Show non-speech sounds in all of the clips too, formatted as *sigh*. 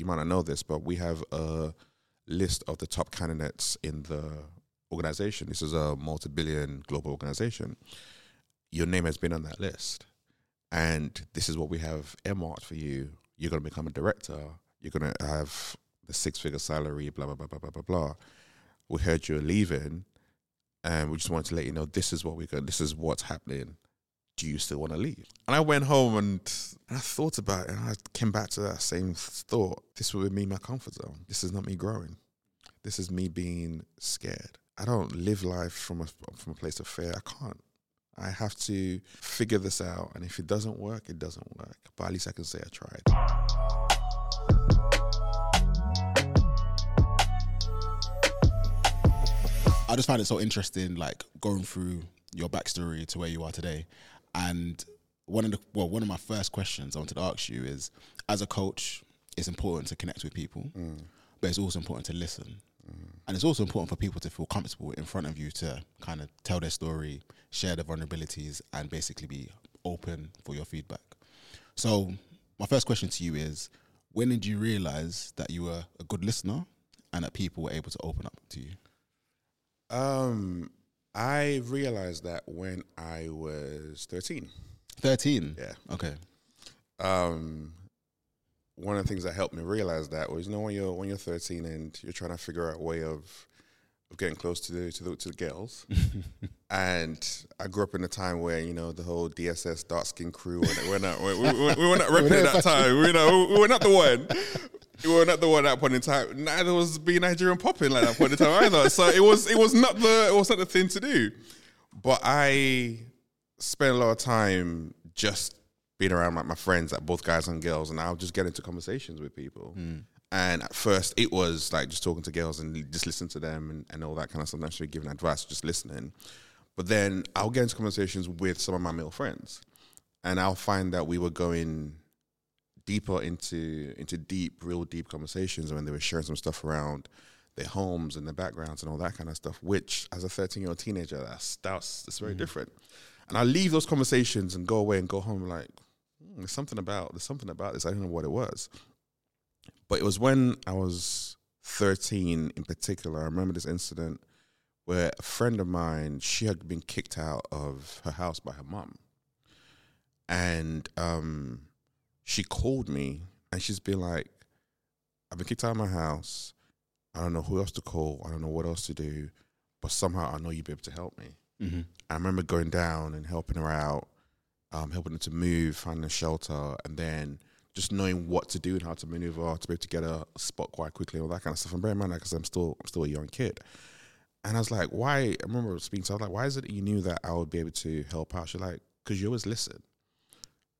you might not know this, but we have a list of the top candidates in the organization. This is a multi-billion global organization. Your name has been on that list, and this is what we have earmarked for you. You're going to become a director. You're going to have the six-figure salary. Blah blah blah blah blah blah blah. We heard you're leaving, and we just wanted to let you know this is what we're going. This is what's happening. Do you still want to leave? And I went home and, and I thought about it, and I came back to that same thought. This would be my comfort zone. This is not me growing. This is me being scared. I don't live life from a from a place of fear. I can't. I have to figure this out, and if it doesn't work, it doesn't work. But at least I can say I tried. I just find it so interesting, like going through your backstory to where you are today. And one of the well, one of my first questions I wanted to ask you is, as a coach, it's important to connect with people, but it's also important to listen. And it's also important for people to feel comfortable in front of you to kind of tell their story, share their vulnerabilities, and basically be open for your feedback. So, my first question to you is when did you realize that you were a good listener and that people were able to open up to you? Um, I realized that when I was thirteen. 13. Yeah. Okay. um, one of the things that helped me realize that was you know when you're when you're 13 and you're trying to figure out a way of of getting close to the to the, to the girls, *laughs* and I grew up in a time where you know the whole DSS dark skin crew we're not we're not we, we, we were not *laughs* repping at that time. We, you know, we were not the one. We were not the one at that point in time. Neither was being Nigerian popping like that point in time either. So it was it was not the it was not the thing to do. But I spent a lot of time just being around like my friends, like both guys and girls, and I'll just get into conversations with people. Hmm. And at first, it was like just talking to girls and just listening to them and, and all that kind of stuff. Not actually giving advice, just listening. But then I'll get into conversations with some of my male friends, and I'll find that we were going deeper into into deep, real deep conversations when they were sharing some stuff around their homes and their backgrounds and all that kind of stuff. Which, as a thirteen year old teenager, that's that's that's very different. And I leave those conversations and go away and go home like, "Hmm, there's something about there's something about this. I don't know what it was, but it was when I was 13 in particular. I remember this incident where a friend of mine she had been kicked out of her house by her mum, and um, she called me and she's been like, "I've been kicked out of my house. I don't know who else to call. I don't know what else to do, but somehow I know you'll be able to help me." Mm-hmm. I remember going down and helping her out, um, helping her to move, finding a shelter, and then just knowing what to do and how to maneuver to be able to get a spot quite quickly, all that kind of stuff. And bear in mind, because I'm still I'm still a young kid, and I was like, "Why?" I remember speaking to her, I was like, "Why is it that you knew that I would be able to help out?" She's like, "Because you always listen,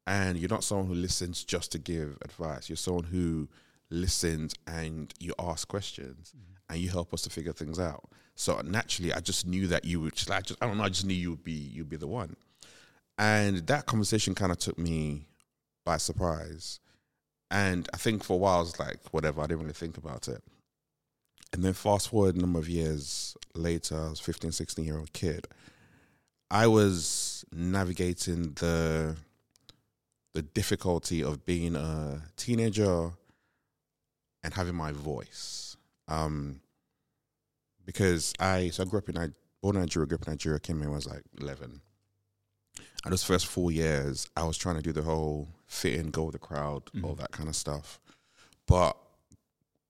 and you're not someone who listens just to give advice. You're someone who listens and you ask questions mm-hmm. and you help us to figure things out." So naturally, I just knew that you would. Just, I just, I don't know. I just knew you would be, you'd be the one. And that conversation kind of took me by surprise. And I think for a while I was like, whatever. I didn't really think about it. And then fast forward a number of years later, I was 15, 16 year old kid. I was navigating the the difficulty of being a teenager and having my voice. Um, because I so I grew up in I born in Nigeria, grew up in Nigeria, came here when I was like eleven. And those first four years, I was trying to do the whole fit in, go with the crowd, all mm-hmm. that kind of stuff. But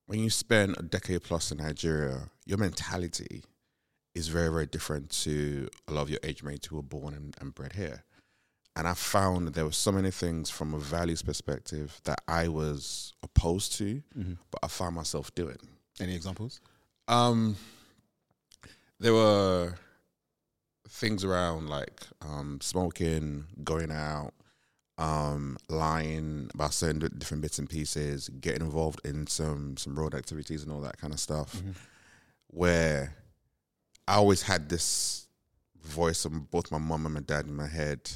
when you spend a decade plus in Nigeria, your mentality is very, very different to a lot of your age mates who were born and, and bred here. And I found that there were so many things from a values perspective that I was opposed to, mm-hmm. but I found myself doing. Any examples? Um, there were things around like um, smoking, going out, um, lying about certain different bits and pieces, getting involved in some some road activities and all that kind of stuff. Where I always had this voice of both my mom and my dad in my head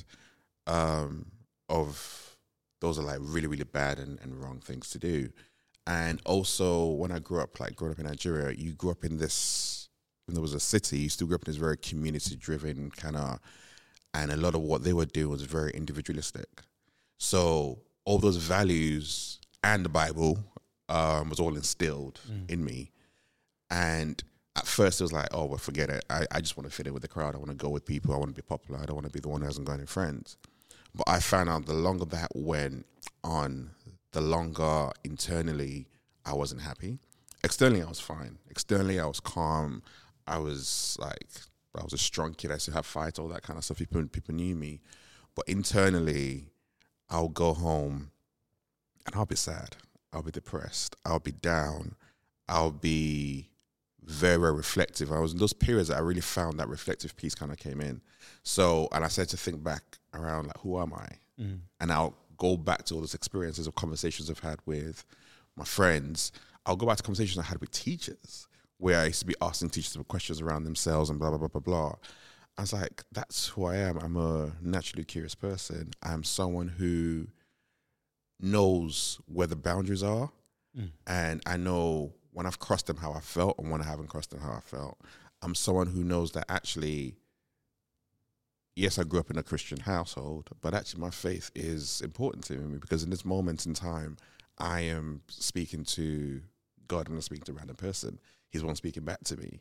um, of those are like really really bad and, and wrong things to do. And also, when I grew up, like growing up in Nigeria, you grew up in this, when there was a city, you still grew up in this very community driven kind of, and a lot of what they were doing was very individualistic. So, all those values and the Bible um, was all instilled in me. And at first it was like, oh, well, forget it. I, I just want to fit in with the crowd. I want to go with people. I want to be popular. I don't want to be the one who hasn't got any friends. But I found out the longer that went on, the longer internally I wasn't happy. Externally, I was fine. Externally, I was calm. I was like, I was a strong kid. I used to have fights, all that kind of stuff. People, people knew me. But internally, I'll go home and I'll be sad. I'll be depressed. I'll be down. I'll be very, very reflective. I was in those periods that I really found that reflective piece kind of came in. So, and I started to think back around like, who am I? Mm. And I'll go back to all those experiences of conversations I've had with my friends. I'll go back to conversations I had with teachers where I used to be asking teachers questions around themselves and blah, blah, blah, blah, blah. I was like, that's who I am. I'm a naturally curious person. I'm someone who knows where the boundaries are. Mm. And I know when I've crossed them how I felt and when I haven't crossed them how I felt. I'm someone who knows that actually, yes, I grew up in a Christian household, but actually my faith is important to me because in this moment in time, I am speaking to God and I'm speaking to a random person. He's the one speaking back to me.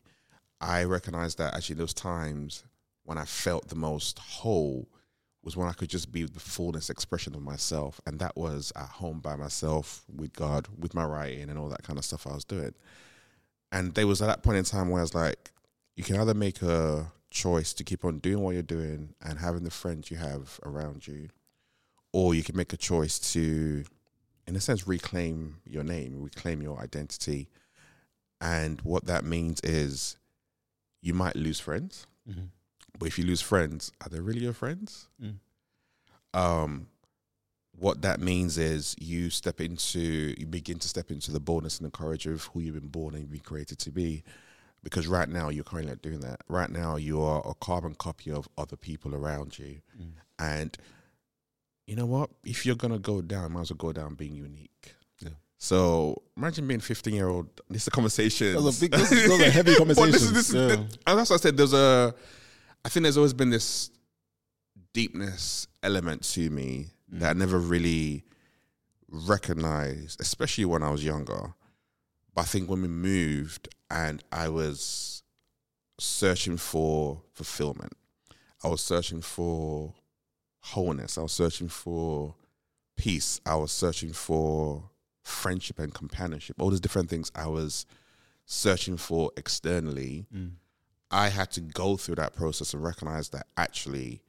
I recognize that actually those times when I felt the most whole was when I could just be the fullness expression of myself. And that was at home by myself with God, with my writing and all that kind of stuff I was doing. And there was at that point in time where I was like, you can either make a choice to keep on doing what you're doing and having the friends you have around you, or you can make a choice to, in a sense, reclaim your name, reclaim your identity. And what that means is you might lose friends. Mm-hmm. But if you lose friends, are they really your friends? Mm. Um, what that means is you step into, you begin to step into the boldness and the courage of who you've been born and you've been created to be. Because right now you're currently not doing that. Right now you are a carbon copy of other people around you, mm. and you know what? If you're gonna go down, might as well go down being unique. So imagine being 15 year old. This is a conversation. Those are big- those- those are heavy *laughs* But this is, this is, yeah. and that's what I said. There's a, I think there's always been this deepness element to me mm. that I never really recognized, especially when I was younger. But I think when we moved and I was searching for fulfillment, I was searching for wholeness, I was searching for peace, I was searching for friendship and companionship, all those different things I was searching for externally. Mm. I had to go through that process and recognize that actually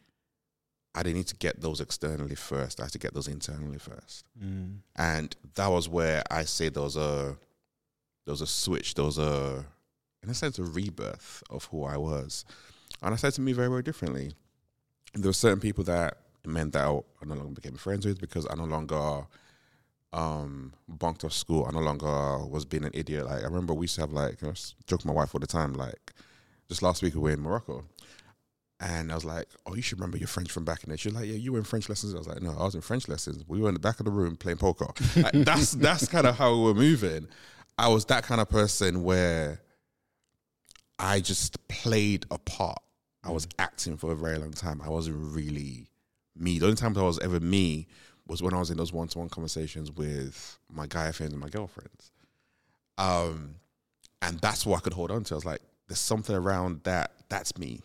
I didn't need to get those externally first. I had to get those internally first. Mm. And that was where I say there was a there was a switch, there was a in a sense a rebirth of who I was. And I said to me very, very differently. There were certain people that meant that I no longer became friends with because I no longer um bunked off school. I no longer was being an idiot. Like I remember we used to have like I was joking with my wife all the time, like just last week we were in Morocco. And I was like, "Oh, you should remember your French from back in there." She was like, "Yeah, you were in French lessons." I was like, "No, I was in French lessons. We were in the back of the room playing poker." *laughs* Like, that's that's kind of how we were moving. I was that kind of person where I just played a part. I was acting for a very long time. I wasn't really me. The only time I was ever me was when I was in those one-to-one conversations with my guy friends and my girlfriends. Um, and that's what I could hold on to. I was like, there's something around that. That's me,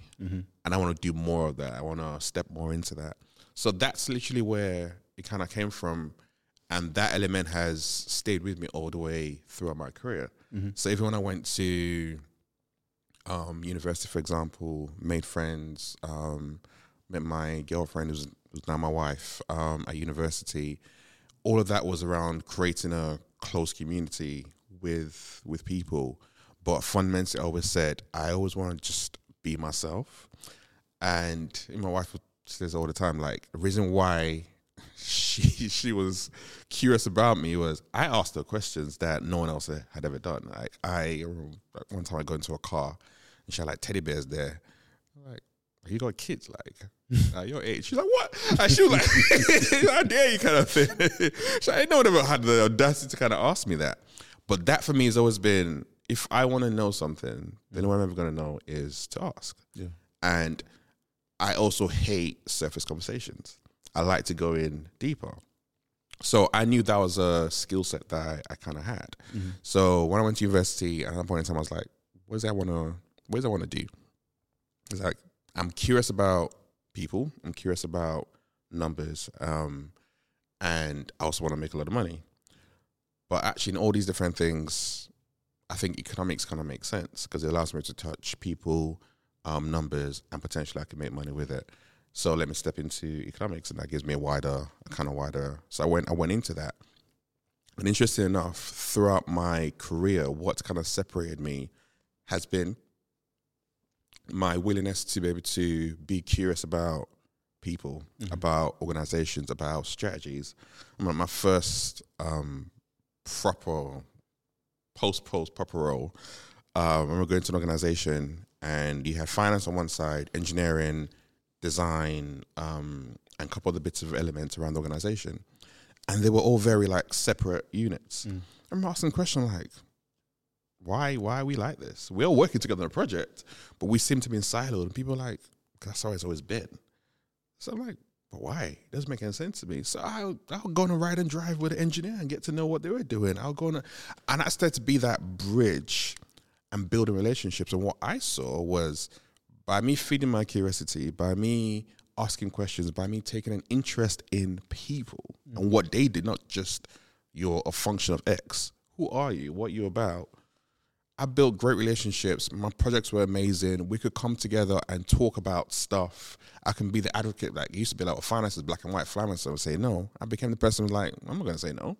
and I want to do more of that. I want to step more into that. So that's literally where it kind of came from, and that element has stayed with me all the way throughout my career. So even when I went to um, university, for example, made friends, um, met my girlfriend, who's, now my wife, um, at university. All of that was around creating a close community with with people. But fundamentally, I always said I always want to just be myself. And my wife says all the time, like, the reason why *laughs* she she was curious about me was I asked her questions that no one else had ever done. Like I one time I got into a car and she had like teddy bears there. Like, you got kids, like at your age. She's like, what? And she was like, *laughs* how dare you kind of thing. *laughs* so I know never had the audacity to kind of ask me that. But that for me has always been if I want to know something, then what I'm ever gonna know is to ask. Yeah. And I also hate surface conversations. I like to go in deeper. So I knew that was a skill set that I, I kind of had. Mm-hmm. So when I went to university, at that point in time, I was like, "What does I want to? What does I want to do?" It's like I'm curious about people. I'm curious about numbers, um, and I also want to make a lot of money. But actually, in all these different things, I think economics kind of makes sense because it allows me to touch people, um, numbers, and potentially I can make money with it. So let me step into economics, and that gives me a wider, a kind of wider. So I went, I went into that. And interesting enough, throughout my career, what kind of separated me has been my willingness to be able to be curious about people, about organizations, about strategies. I mean, my first um, proper post post proper role. Um, I remember going to an organization and you had finance on one side, engineering, design, um, and a couple of other bits of elements around the organization, and they were all very like separate units. I remember asking the question like, why why are we like this? We're all working together on a project, but we seem to be in siloed. And people are like, that's how it's always been. So I'm like, but why? It doesn't make any sense to me. So I'll, I'll go on a ride and drive with an engineer and get to know what they were doing. I'll go on, a, and I started to be that bridge and building relationships. And what I saw was by me feeding my curiosity, by me asking questions, by me taking an interest in people and mm-hmm. what they did, not just you're a function of X. Who are you? What you about? I built great relationships. My projects were amazing. We could come together and talk about stuff. I can be the advocate. Like it used to be like, well, finance is black and white. Finance, I would say no. I became the person who's like, I'm not going to say no.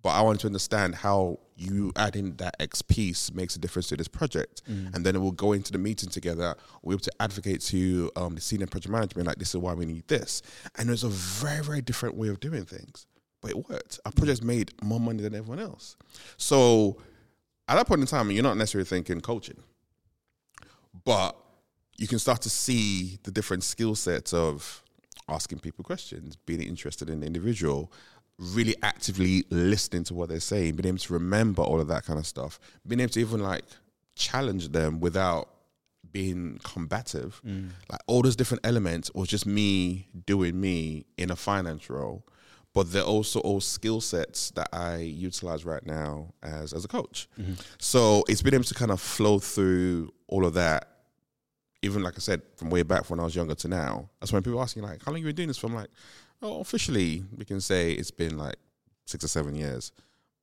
But I want to understand how you adding that X piece makes a difference to this project. And then we'll go into the meeting together. We're able to advocate to um, the senior project management, like, this is why we need this. And there's a very, very different way of doing things. But it worked. Our projects made more money than everyone else. So at that point in time, you're not necessarily thinking coaching, but you can start to see the different skill sets of asking people questions, being interested in the individual, really actively listening to what they're saying, being able to remember all of that kind of stuff, being able to even like challenge them without being combative. Mm. Like all those different elements was just me doing me in a finance role. But they're also all skill sets that I utilize right now as as a coach. Mm-hmm. So it's been able to kind of flow through all of that even like I said, from way back when I was younger to now, that's when people ask me like, "How long you been doing this for?" I'm like, "Oh, officially, we can say it's been like six or seven years.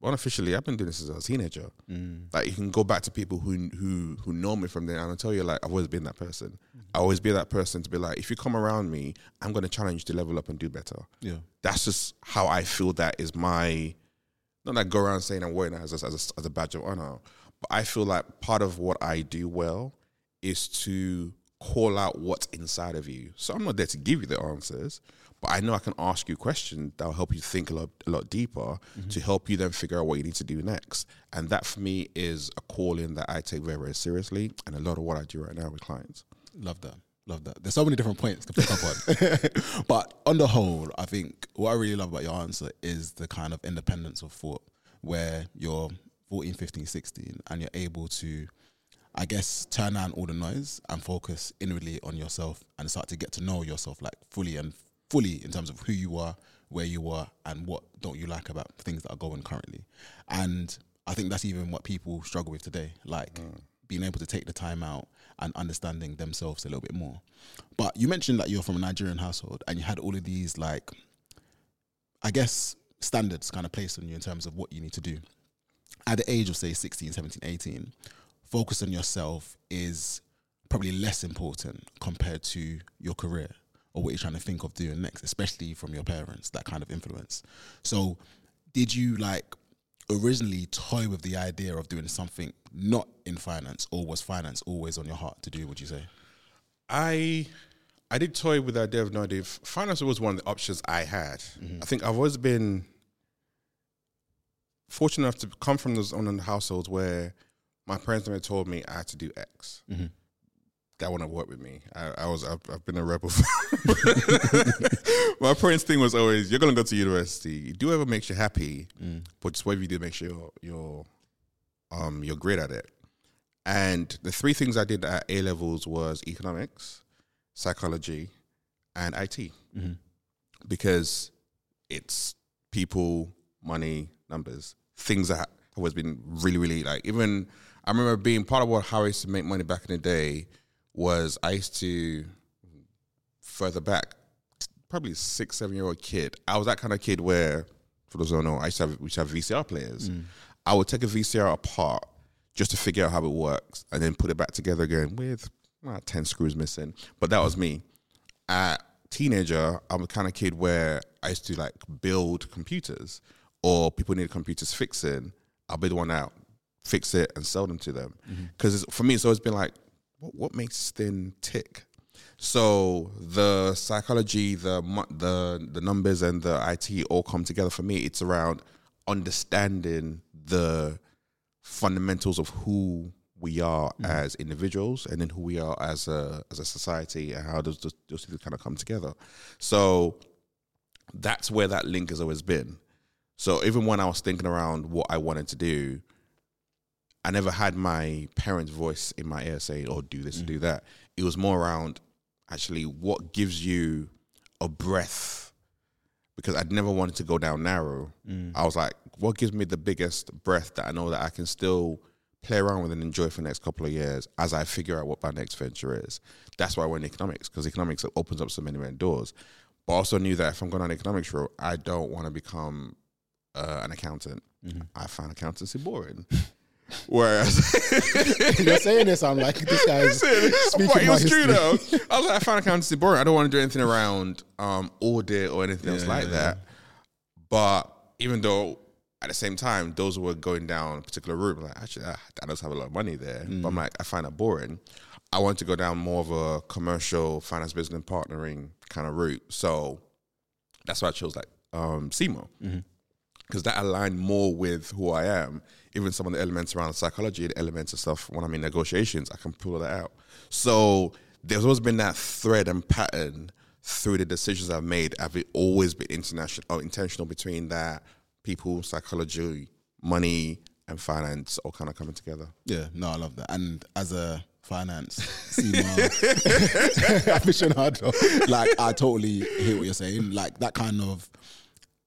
Unofficially, I've been doing this as a teenager. Mm. Like, you can go back to people who who who know me from there, and I'll tell you, like, I've always been that person. Mm. I always be that person to be like, if you come around me, I'm going to challenge you to level up and do better. Yeah. That's just how I feel. That is my not that I go around saying I'm wearing that as a, as a, as a badge of honor, but I feel like part of what I do well is to call out what's inside of you. So I'm not there to give you the answers, but I know I can ask you questions that will help you think a lot, a lot deeper mm-hmm. to help you then figure out what you need to do next. And that for me is a calling that I take very, very seriously, and a lot of what I do right now with clients. Love that. Love that. There's so many different points to pick up on. *laughs* but on the whole, I think what I really love about your answer is the kind of independence of thought where you're 14, 15, 16 and you're able to, I guess, turn down all the noise and focus inwardly on yourself and start to get to know yourself like fully and fully in terms of who you are, where you are, and what don't you like about things that are going currently. And I think that's even what people struggle with today. Like, mm. being able to take the time out and understanding themselves a little bit more. But you mentioned that you're from a Nigerian household and you had all of these like I guess standards kind of placed on you in terms of what you need to do. At the age of say 16, 17, 18, focus on yourself is probably less important compared to your career or what you're trying to think of doing next, especially from your parents, that kind of influence. So, did you like originally toy with the idea of doing something not in finance, or was finance always on your heart to do? Would you say? I I did toy with the idea of no idea. Finance was one of the options I had. Mm-hmm. I think I've always been fortunate enough to come from those on households where my parents never told me I had to do X. Mm-hmm. That wouldn't work with me. I, I was I've, I've been a rebel. *laughs* my parents' thing was always you're gonna go to university. Do whatever makes you happy, but just whatever you do, make sure you're, you're um you're great at it. And the three things I did at A levels was economics, psychology, and IT, because it's people, money, numbers, things that have always been really, really like even I remember being part of what how I used to make money back in the day was I used to further back, probably six, seven year old kid. I was that kind of kid where, for those who don't know, I used to have, we used to have VCR players. I would take a VCR apart just to figure out how it works and then put it back together again with uh, 10 screws missing. But that was me. At teenager, I'm the kind of kid where I used to like build computers or people need computers fixing. I'll build one out, fix it, and sell them to them. Because for me, it's always been like, what, what makes thing tick? So the psychology, the the the numbers, and the IT all come together for me. It's around understanding the fundamentals of who we are mm-hmm. as individuals, and then who we are as a as a society, and how does those, those things kind of come together. So that's where that link has always been. So even when I was thinking around what I wanted to do, I never had my parents' voice in my ear saying, "Oh, do this, do mm. that." It was more around actually what gives you a breath. Because I'd never wanted to go down narrow. Mm. I was like, what gives me the biggest breath that I know that I can still play around with and enjoy for the next couple of years as I figure out what my next venture is. That's why I went economics because economics opens up so many many doors. But I also knew that if I'm going on economics route, I don't want to become uh, an accountant. Mm-hmm. I found accountancy boring. *laughs* Whereas *laughs* You're saying this, I'm like, this guy's *laughs* speaking but it was true history. though. *laughs* I was like, I found accountancy boring. I don't want to do anything around um, audit or anything else like that. But even though at the same time, those were going down a particular route, I'm like, actually, that does have a lot of money there. But I'm like, I find that boring. I want to go down more of a commercial finance business and partnering kind of route. So that's why I chose like um, CIMA because that aligned more with who I am. Even some of the elements around psychology, the elements and stuff, when I'm in negotiations, I can pull that out. So there's always been that thread and pattern through the decisions I've made. Have it always been international or oh, intentional between that people, psychology, money, and finance all kind of coming together. Yeah, no, I love that. And as a finance *laughs* aficionado, *laughs* like I totally hear what you're saying. Like that kind of,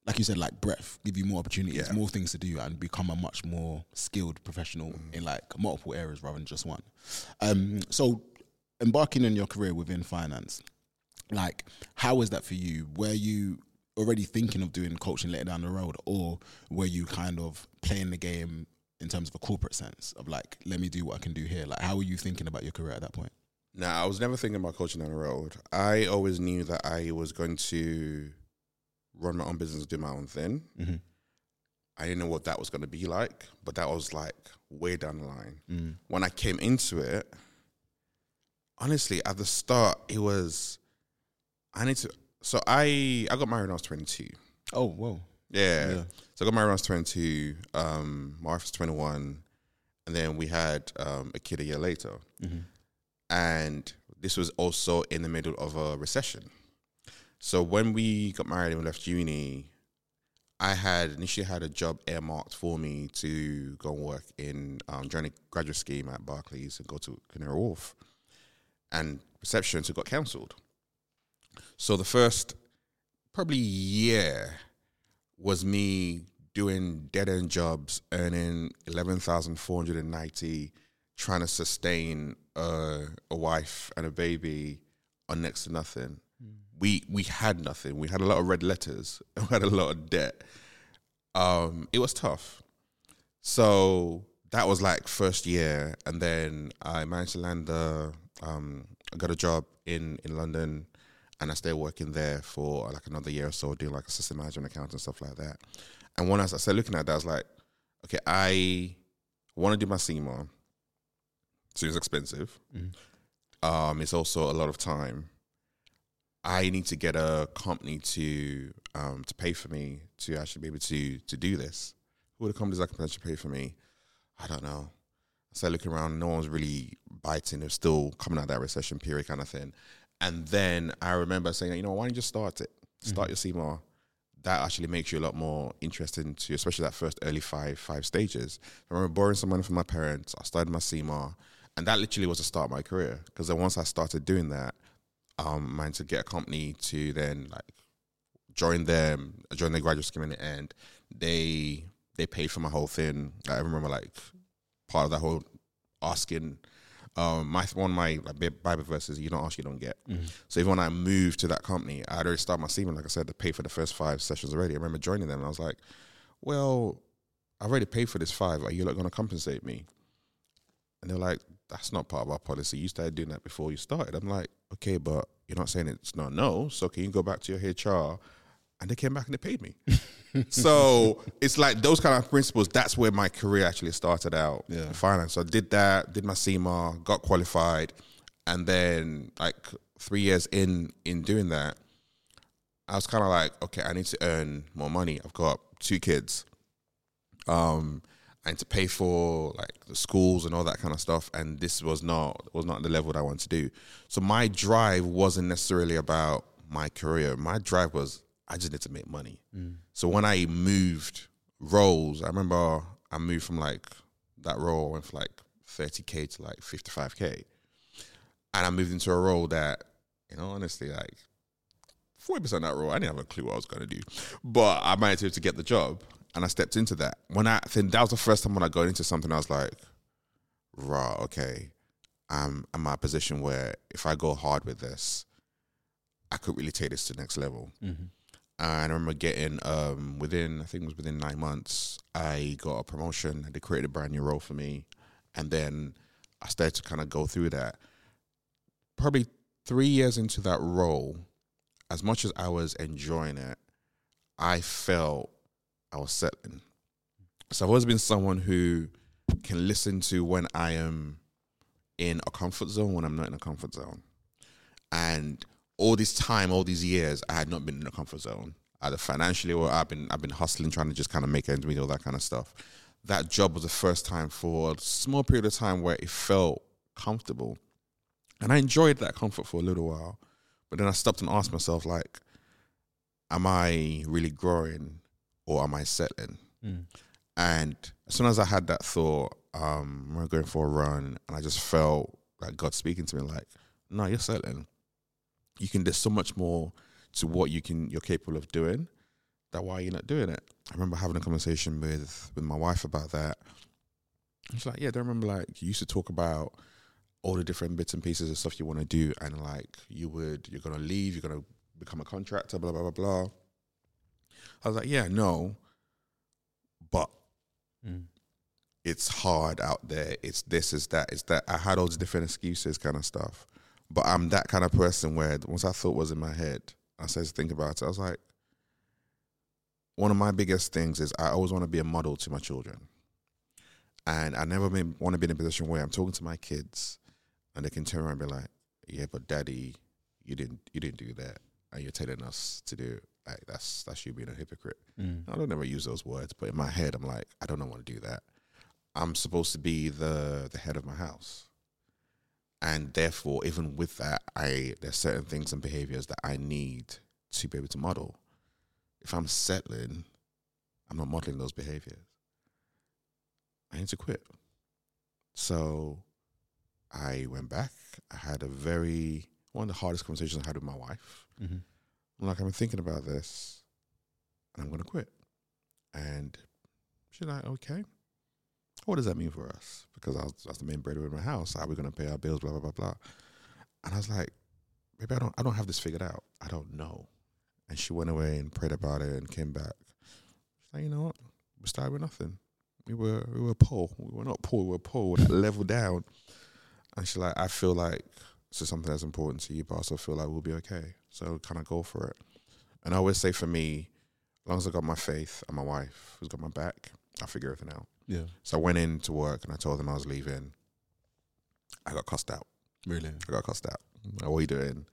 like you said, like breadth, give you more opportunities, Yeah. more things to do, and become a much more skilled professional in like multiple areas rather than just one. Um, so embarking on your career within finance, like how was that for you? Were you already thinking of doing coaching later down the road, or were you kind of playing the game in terms of a corporate sense of like, let me do what I can do here? Like, how were you thinking about your career at that point? Now, I was never thinking about coaching down the road. I always knew that I was going to run my own business, do my own thing. Mhm. I didn't know what that was going to be like, but that was like way down the line. When I came into it, honestly, at the start, it was I need to. So I I got married when I was twenty two. Oh, whoa. Yeah. Yeah. So I got married when I was 22. Um, my wife was 21. And then we had um, a kid a year later. And this was also in the middle of a recession. So when we got married and we left uni, I had initially had a job earmarked for me to go and work in um, join a graduate scheme at Barclays and go to Canary Wharf. And reception so got cancelled. So the first probably year was me doing dead end jobs, earning eleven thousand four hundred and ninety, trying to sustain a wife and a baby on next to nothing. We we had nothing. We had a lot of red letters. *laughs* We had a lot of debt. Um, it was tough. So that was like first year, and then I managed to land the. Um, I got a job in in London, and I stayed working there for like another year or so, doing like assistant management accounts and stuff like that. And when I started looking at that, I was like, okay, I want to do my CMA. So it's expensive. Um, it's also a lot of time. I need to get a company to um, to pay for me to actually be able to to do this. Who are the companies that can potentially pay for me? I don't know. I started looking around. No one's really biting. They're still coming out of that recession period kind of thing. And then I remember saying, you know, why don't you just start it? Start your CMA. That actually makes you a lot more interested to, especially that first early five five stages. I remember borrowing some money from my parents. I started my CMA, and that literally was the start of my career. Because then once I started doing that, um, managed to get a company to then like joined them, join joined the graduate scheme in the end. They they paid for my whole thing. I remember like part of that whole asking. Um, my one of my like, Bible verses, you don't ask, you don't get. So even when I moved to that company, I had already started my CV. Like I said, to pay for the first five sessions already. I remember joining them, and I was like, "Well, I've already paid for this five. Are you like going to compensate me?" And they're like, "That's not part of our policy. You started doing that before you started." I'm like, "Okay, but you're not saying it's not no. So can you go back to your HR?" And they came back and they paid me. *laughs* so it's like those kind of principles. That's where my career actually started out. Yeah. in finance. So I did that, did my CMA, got qualified, and then like three years in in doing that, I was kind of like, okay, I need to earn more money. I've got two kids. Um, Need to pay for like the schools and all that kind of stuff, and this was not was not the level that I wanted to do. So my drive wasn't necessarily about my career. My drive was I just need to make money. Mm. So when I moved roles, I remember I moved from like that role went from like 30k to like 55k, and I moved into a role that you know honestly like forty percent that role, I didn't have a clue what I was going to do, but I managed to get the job, and I stepped into that. When I think that was the first time when I got into something, I was like, "Raw, okay, I'm I'm at a position where if I go hard with this, I could really take this to the next level." And I remember getting um, within I think it was within nine months, I got a promotion. And they created a brand new role for me, and then I started to kind of go through that. Probably three years into that role, as much as I was enjoying it, I felt I was settling. So I've always been someone who can listen to when I am in a comfort zone when I'm not in a comfort zone. And all this time, all these years, I had not been in a comfort zone, either financially or I've been I've been hustling, trying to just kind of make ends meet, all that kind of stuff. That job was the first time for a small period of time where it felt comfortable, and I enjoyed that comfort for a little while. But then I stopped and asked myself, like, am I really growing or am I settling? And as soon as I had that thought, um, we're going for a run, and I just felt like God speaking to me, like, no, you're settling. You can. There's so much more to what you can. You're capable of doing. That why you're not doing it. I remember having a conversation with with my wife about that. She's like, yeah, I remember like you used to talk about all the different bits and pieces of stuff you want to do, and like you would, you're gonna leave, you're gonna become a contractor, blah blah blah blah. I was like, yeah, no, but mm. it's hard out there. It's this, it's that, it's that. I had all these different excuses, kind of stuff. But I'm that kind of person where once I thought was in my head, I started to think about it. I was like, one of my biggest things is I always want to be a model to my children, and I never been, want to be in a position where I'm talking to my kids, and they can turn around and be like, "Yeah, but daddy, you didn't, you didn't do that, and you're telling us to do." It. Like that's that's you being a hypocrite. Mm. I don't ever use those words, but in my head, I'm like, I don't know want to do that. I'm supposed to be the the head of my house, and therefore, even with that, I there's certain things and behaviors that I need to be able to model. If I'm settling, I'm not modeling those behaviors. I need to quit. So, I went back. I had a very one of the hardest conversations I had with my wife. I'm like, I've been thinking about this, and I'm going to quit. And she's like, okay. What does that mean for us? Because I was, I was the main breadwinner in my house. How are we going to pay our bills? Blah blah blah blah. And I was like, maybe I don't. I don't have this figured out. I don't know. And she went away and prayed about it and came back. She's like, you know what? We started with nothing. We were we were poor. We were not poor. We were poor. That level down. And she's like, I feel like is something that's important to you, but I also feel like we'll be okay. So kind of go for it. And I always say for me, as long as I got my faith and my wife who's got my back, I'll figure everything out. Yeah, So I went in to work and I told them I was leaving. I got cussed out. really. I got cussed out. Like, what are you doing?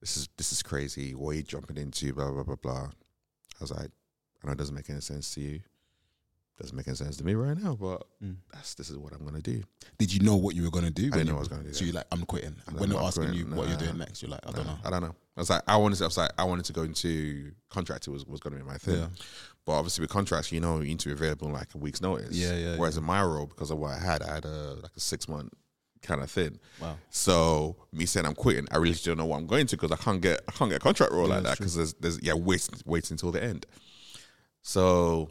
This is this is crazy. What are you jumping into? Blah blah blah blah. I was like, I know it doesn't make any sense to you. Doesn't make any sense to me right now, but Mm. that's this is what I'm gonna do. Did you know what you were gonna do? I when didn't know you- what I was gonna do. So you're like, I'm quitting. I'm when they're not asking you quitting, what you're doing next, you're like, I don't know. I don't know. I was like, I wanted to. I was like, I wanted to go into contracting was was gonna be my thing. Yeah. But obviously with contracts, you know, you need to be available in like a week's notice. Yeah, yeah, Whereas in my role, because of what I had, I had a like a six month kind of thing. Wow. So me saying I'm quitting, I really don't know what I'm going to because I can't get I can't get a contract role like that because there's there's yeah wait wait until the end. So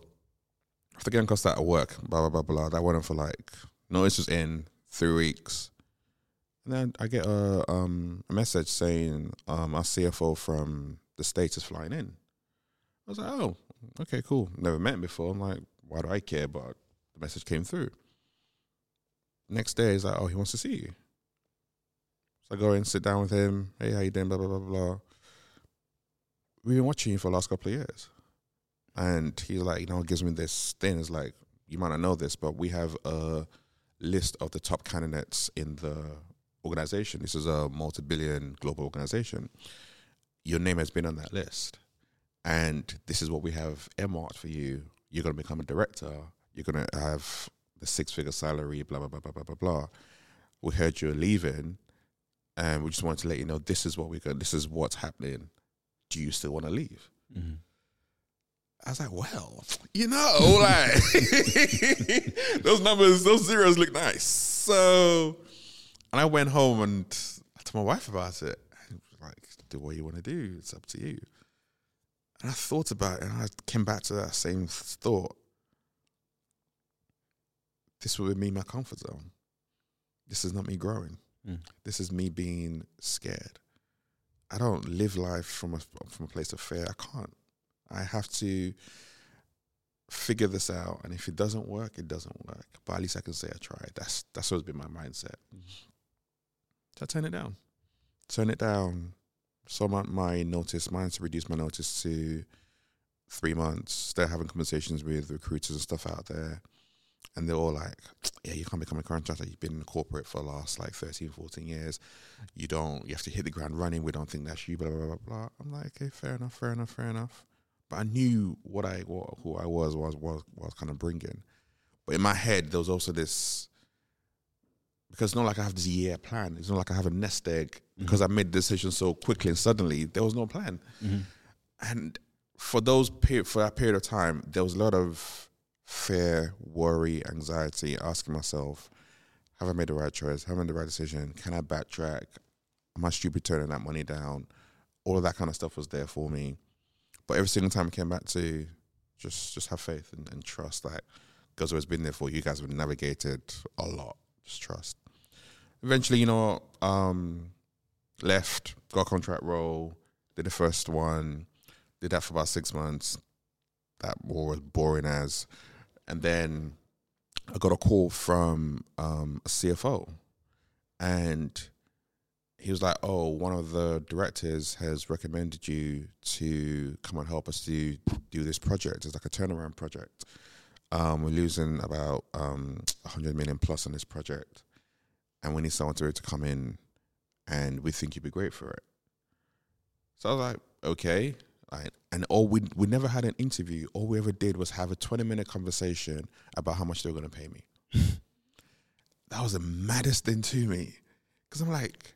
after getting cost out of work, blah blah blah blah. That went on for like notice was in three weeks, and then I get a um a message saying um our CFO from the states is flying in. I was like, oh, okay, cool. Never met him before. I'm like, why do I care? But the message came through. Next day, he's like, oh, he wants to see you. So I go in, sit down with him. Hey, how you doing? Blah blah blah blah. We've been watching you for the last couple of years, and he's like, you know, gives me this thing. It's like you might not know this, but we have a list of the top candidates in the organization. This is a multi-billion global organization. Your name has been on that list, and this is what we have earmarked for you. You're going to become a director. You're going to have the six-figure salary. Blah blah blah blah blah blah blah. We heard you're leaving and we just wanted to let you know this is what we got. This is what's happening. Do you still want to leave? Mm-hmm. I was like, well, you know, like *laughs* those numbers, those zeros look nice. So, and I went home and I told my wife about it. Like, do what you want to do. It's up to you. And I thought about it, and I came back to that same thought. This would be my comfort zone. This is not me growing. Mm. This is me being scared. I don't live life from a from a place of fear. I can't. I have to figure this out, and if it doesn't work, it doesn't work. But at least I can say I tried. That's that's always been my mindset. So I turn it down. Turn it down. So my, my notice, mine to reduce my notice to three months. Start having conversations with recruiters and stuff out there. And they're all like, yeah, you can't become a contractor. You've been in corporate for the last like 13, 14 years. You don't, you have to hit the ground running. We don't think that's you, blah, blah, blah, blah. I'm like, okay, fair enough, fair enough, fair enough. But I knew what I, what, who I was, was, was, was kind of bringing. But in my head, there was also this, because it's not like I have this year plan. It's not like I have a nest egg because I made the decision so quickly and suddenly there was no plan. Mm-hmm. And for those for that period of time, there was a lot of fear, worry, anxiety, asking myself, have I made the right choice? Have I made the right decision? Can I backtrack? Am I stupid turning that money down? All of that kind of stuff was there for me. But every single time I came back to just just have faith and, and trust that God's always been there for you. You guys have navigated a lot. Just trust. Eventually, you know, um, left, got a contract role, did the first one, did that for about six months. That war was boring as. And then I got a call from um, a CFO, and he was like, "Oh, one of the directors has recommended you to come and help us to do this project. It's like a turnaround project. Um, we're losing about um, 100 million plus on this project, and we need someone to to come in, and we think you'd be great for it." So I was like, "Okay." Right. And all we we never had an interview. All we ever did was have a 20 minute conversation about how much they were going to pay me. *laughs* that was the maddest thing to me. Because I'm like,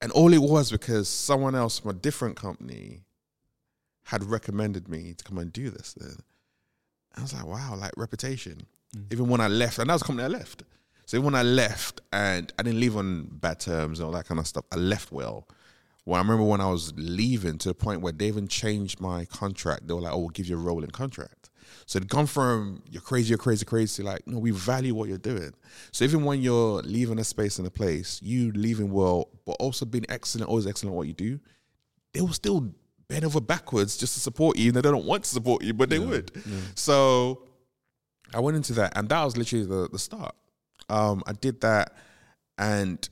and all it was because someone else from a different company had recommended me to come and do this. Then I was like, wow, like reputation. Mm. Even when I left, and that was the company I left. So even when I left, and I didn't leave on bad terms and all that kind of stuff, I left well. Well, I remember when I was leaving to the point where they even changed my contract. They were like, "Oh, we'll give you a rolling contract." So it'd gone from you're crazy, you're crazy, crazy, like, no, we value what you're doing. So even when you're leaving a space and a place, you leaving well, but also being excellent, always excellent at what you do, they will still bend over backwards just to support you. And they don't want to support you, but they would. So I went into that, and that was literally the the start. Um, I did that, and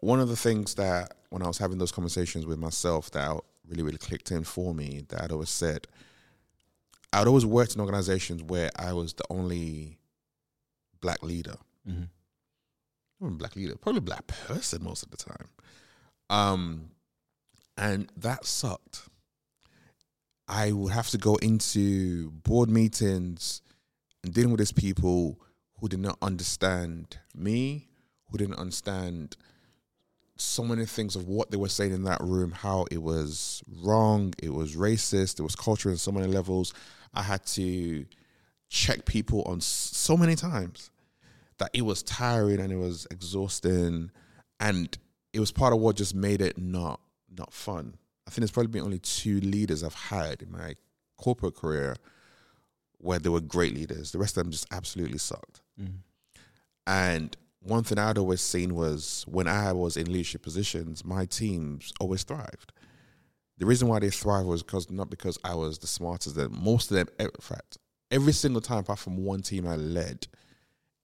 one of the things that when I was having those conversations with myself that really really clicked in for me that I'd always said I'd always worked in organizations where I was the only black leader. Mm-hmm. Not black leader, probably black person most of the time. Um, and that sucked. I would have to go into board meetings and dealing with these people who did not understand me, who didn't understand so many things of what they were saying in that room, how it was wrong, it was racist, it was culture on so many levels. I had to check people on so many times that it was tiring and it was exhausting, and it was part of what just made it not not fun. I think there's probably been only two leaders I've had in my corporate career where they were great leaders. The rest of them just absolutely sucked. Mm. And one thing I'd always seen was when I was in leadership positions, my teams always thrived. The reason why they thrived was because not because I was the smartest. That most of them, in fact, every single time apart from one team I led,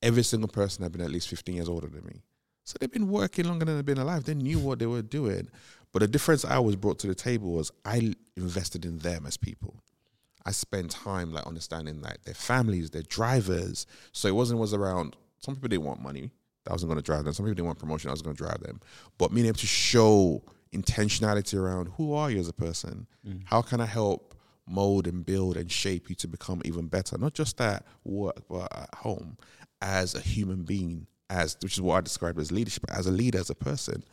every single person had been at least 15 years older than me. So they've been working longer than they've been alive. They knew what they were doing. But the difference I was brought to the table was I invested in them as people. I spent time like understanding like their families, their drivers. So it wasn't was around some people didn't want money. That wasn't going to drive them. Some people didn't want promotion. I was going to drive them. But being able to show intentionality around who are you as a person? Mm. How can I help mold and build and shape you to become even better? Not just at work, but at home as a human being, as which is what I described as leadership, as a leader, as a person.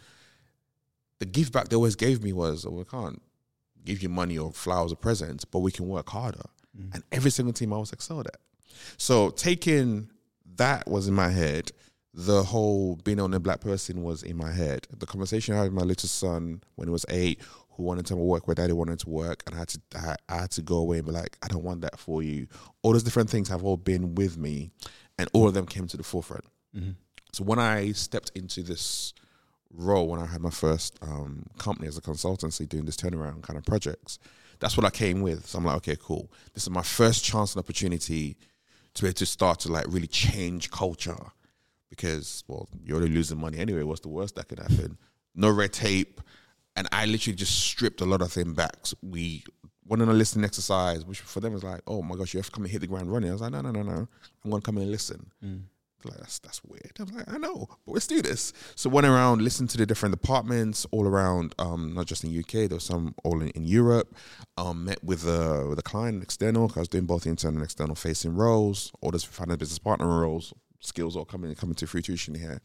The give back they always gave me was, oh, we can't give you money or flowers or presents, but we can work harder. Mm. And every single team I was excelled at. So taking that was in my head. The whole being on a black person was in my head. The conversation I had with my little son when he was eight, who wanted to work where daddy wanted to work, and I had to I, I had to go away and be like, I don't want that for you. All those different things have all been with me, and all of them came to the forefront. So when I stepped into this role, when I had my first um, company as a consultancy doing this turnaround kind of projects, that's what I came with. So I'm like, okay, cool. This is my first chance and opportunity to be able to start to like really change culture because well, you're already losing money anyway. What's the worst that could happen? No red tape, and I literally just stripped a lot of things back. So we went on a listening exercise, which for them was like, oh my gosh, you have to come and hit the ground running. I was like, no, no, no, no. I'm going to come in and listen. They're Like that's that's weird. I was like, I know, but let's do this. So went around, listened to the different departments all around, um, not just in UK. There was some all in, in Europe. Um, met with a with a client external. 'cause I was doing both internal and external facing roles, all this finance business partner roles, skills or coming coming to fruition here.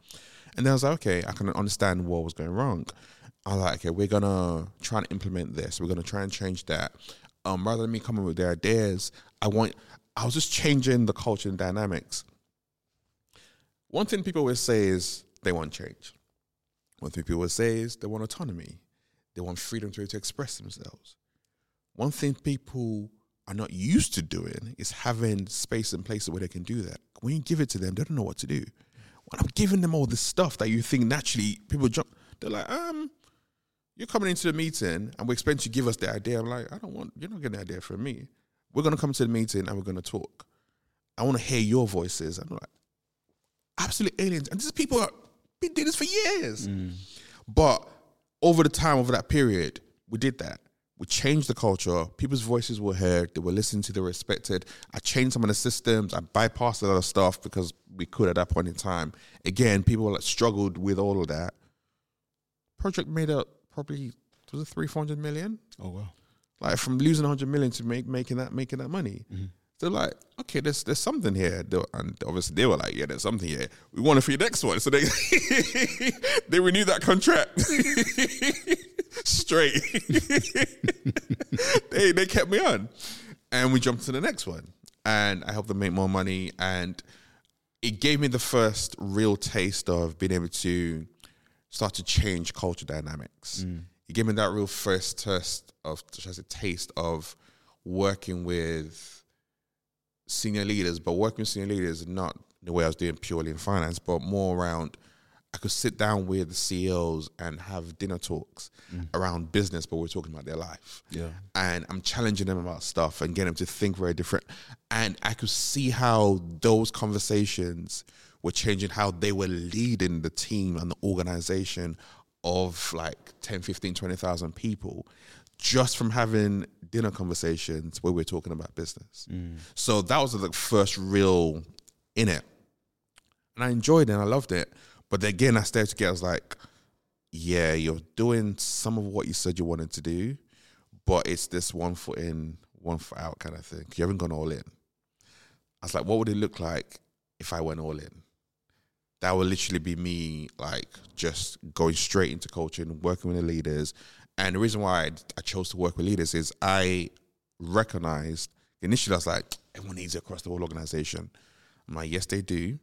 And then I was like, okay, I can understand what was going wrong. I was like, okay, we're gonna try and implement this. We're gonna try and change that. Um, rather than me coming with their ideas, I want. I was just changing the culture and dynamics. One thing people always say is they want change. One thing people always say is they want autonomy. They want freedom to, to express themselves. One thing people are not used to doing is having space and places where they can do that. When you give it to them, they don't know what to do. When I'm giving them all this stuff that you think naturally people jump, they're like, um, you're coming into the meeting and we expect you to give us the idea. I'm like, I don't want, you're not getting the idea from me. We're going to come to the meeting and we're going to talk. I want to hear your voices. I'm like, absolute aliens. And these people have been doing this for years. But over the time, over that period, we did that. We changed the culture. People's voices were heard. They were listened to. They were respected. I changed some of the systems. I bypassed a lot of stuff because we could at that point in time. Again, people like struggled with all of that. Project made up probably was it three, four hundred million? Oh wow. Like from losing hundred million to make making that making that money. Mm-hmm. They're like, okay, there's there's something here, were- and obviously they were like, yeah, there's something here. We want it for your next one, so they *laughs* they renewed that contract *laughs* straight. *laughs* they they kept me on, and we jumped to the next one, and I helped them make more money, and it gave me the first real taste of being able to start to change culture dynamics. Mm. It gave me that real first test of, I say, taste of working with senior leaders, but working with senior leaders not the way I was doing purely in finance, but more around I could sit down with the CEOs and have dinner talks mm. around business, but we're talking about their life. Yeah. And I'm challenging them about stuff and getting them to think very different. And I could see how those conversations were changing how they were leading the team and the organization of like 10, 15, 20,000 people just from having dinner conversations where we're talking about business. Mm. So that was the first real in it. And I enjoyed it and I loved it. But again, I started to get, I was like, yeah, you're doing some of what you said you wanted to do, but it's this one foot in, one foot out kind of thing. You haven't gone all in. I was like, what would it look like if I went all in? That would literally be me, like, just going straight into coaching, working with the leaders. And the reason why I chose to work with leaders is I recognized initially, I was like, everyone needs it across the whole organization. I'm like, yes, they do.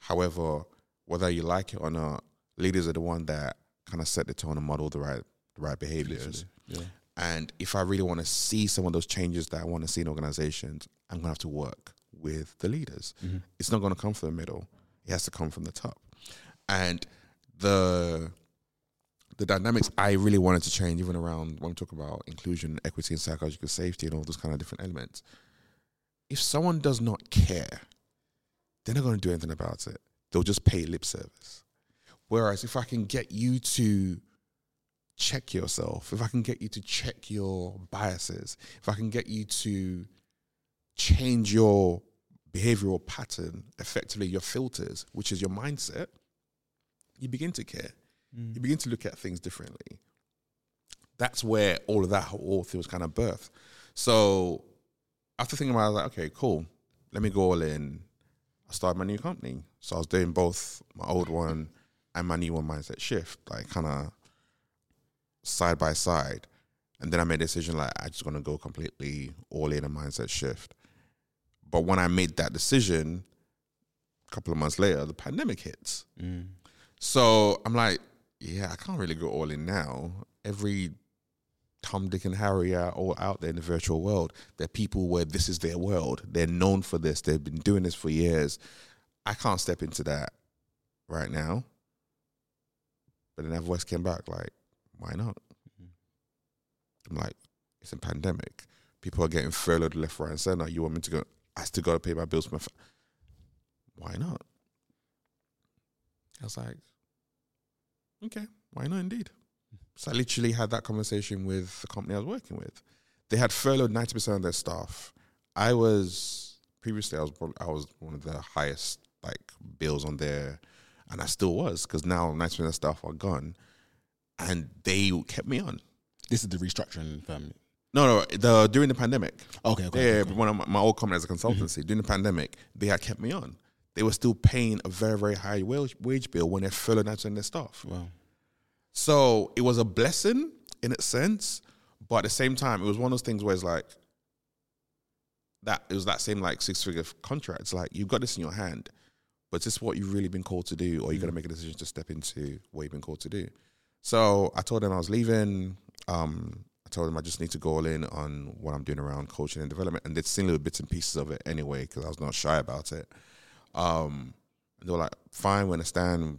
However, whether you like it or not, leaders are the one that kind of set the tone and model the right the right behaviors. Yeah. And if I really want to see some of those changes that I want to see in organizations, I'm gonna have to work with the leaders. Mhm. It's not gonna come from the middle. It has to come from the top. And the the dynamics I really wanted to change, even around when we talk about inclusion, equity, and psychological safety, and all those kind of different elements. If someone does not care, they're not going to do anything about it. They'll just pay lip service. Whereas if I can get you to check yourself, if I can get you to check your biases, if I can get you to change your behavioral pattern, effectively your filters, which is your mindset, you begin to care. Mm. You begin to look at things differently. That's where all of that whole thing was kind of birthed. So after thinking about it, I was like, okay, cool. Let me go all in. I started my new company. So I was doing both my old one and my new one, Mindset Shift, like kind of side by side. And then I made a decision like I just gonna go completely all in a mindset shift. But when I made that decision, a couple of months later, the pandemic hits. Mm. So I'm like, yeah, I can't really go all in now. Every Tom, Dick, and Harry are all out there in the virtual world. They're people where this is their world. They're known for this. They've been doing this for years. I can't step into that right now. But then that voice came back like, why not? Mm-hmm. I'm like, it's a pandemic. People are getting furloughed left, right, and center. You want me to go? I still got to pay my bills. For my fa- why not? I was like, okay, why not indeed? So I literally had that conversation with the company I was working with. They had furloughed ninety percent of their staff. I was previously I was I was one of the highest like bills on there, and I still was because now ninety percent of staff are gone, and they kept me on. This is the restructuring firm. No, no, the during the pandemic. Okay, okay. Yeah, okay. one of my, my old company as a consultancy mm-hmm. during the pandemic, they had kept me on. They were still paying a very, very high wage, wage bill when they furloughed ninety percent of their staff. Wow. So it was a blessing in its sense, but at the same time, it was one of those things where it's like that. It was that same like six figure contract. It's like you've got this in your hand, but is this what you've really been called to do, or you got to make a decision to step into what you've been called to do? So I told them I was leaving. Um, I told them I just need to go all in on what I'm doing around coaching and development, and they'd seen little bits and pieces of it anyway because I was not shy about it. Um, and they were like, "Fine, we understand.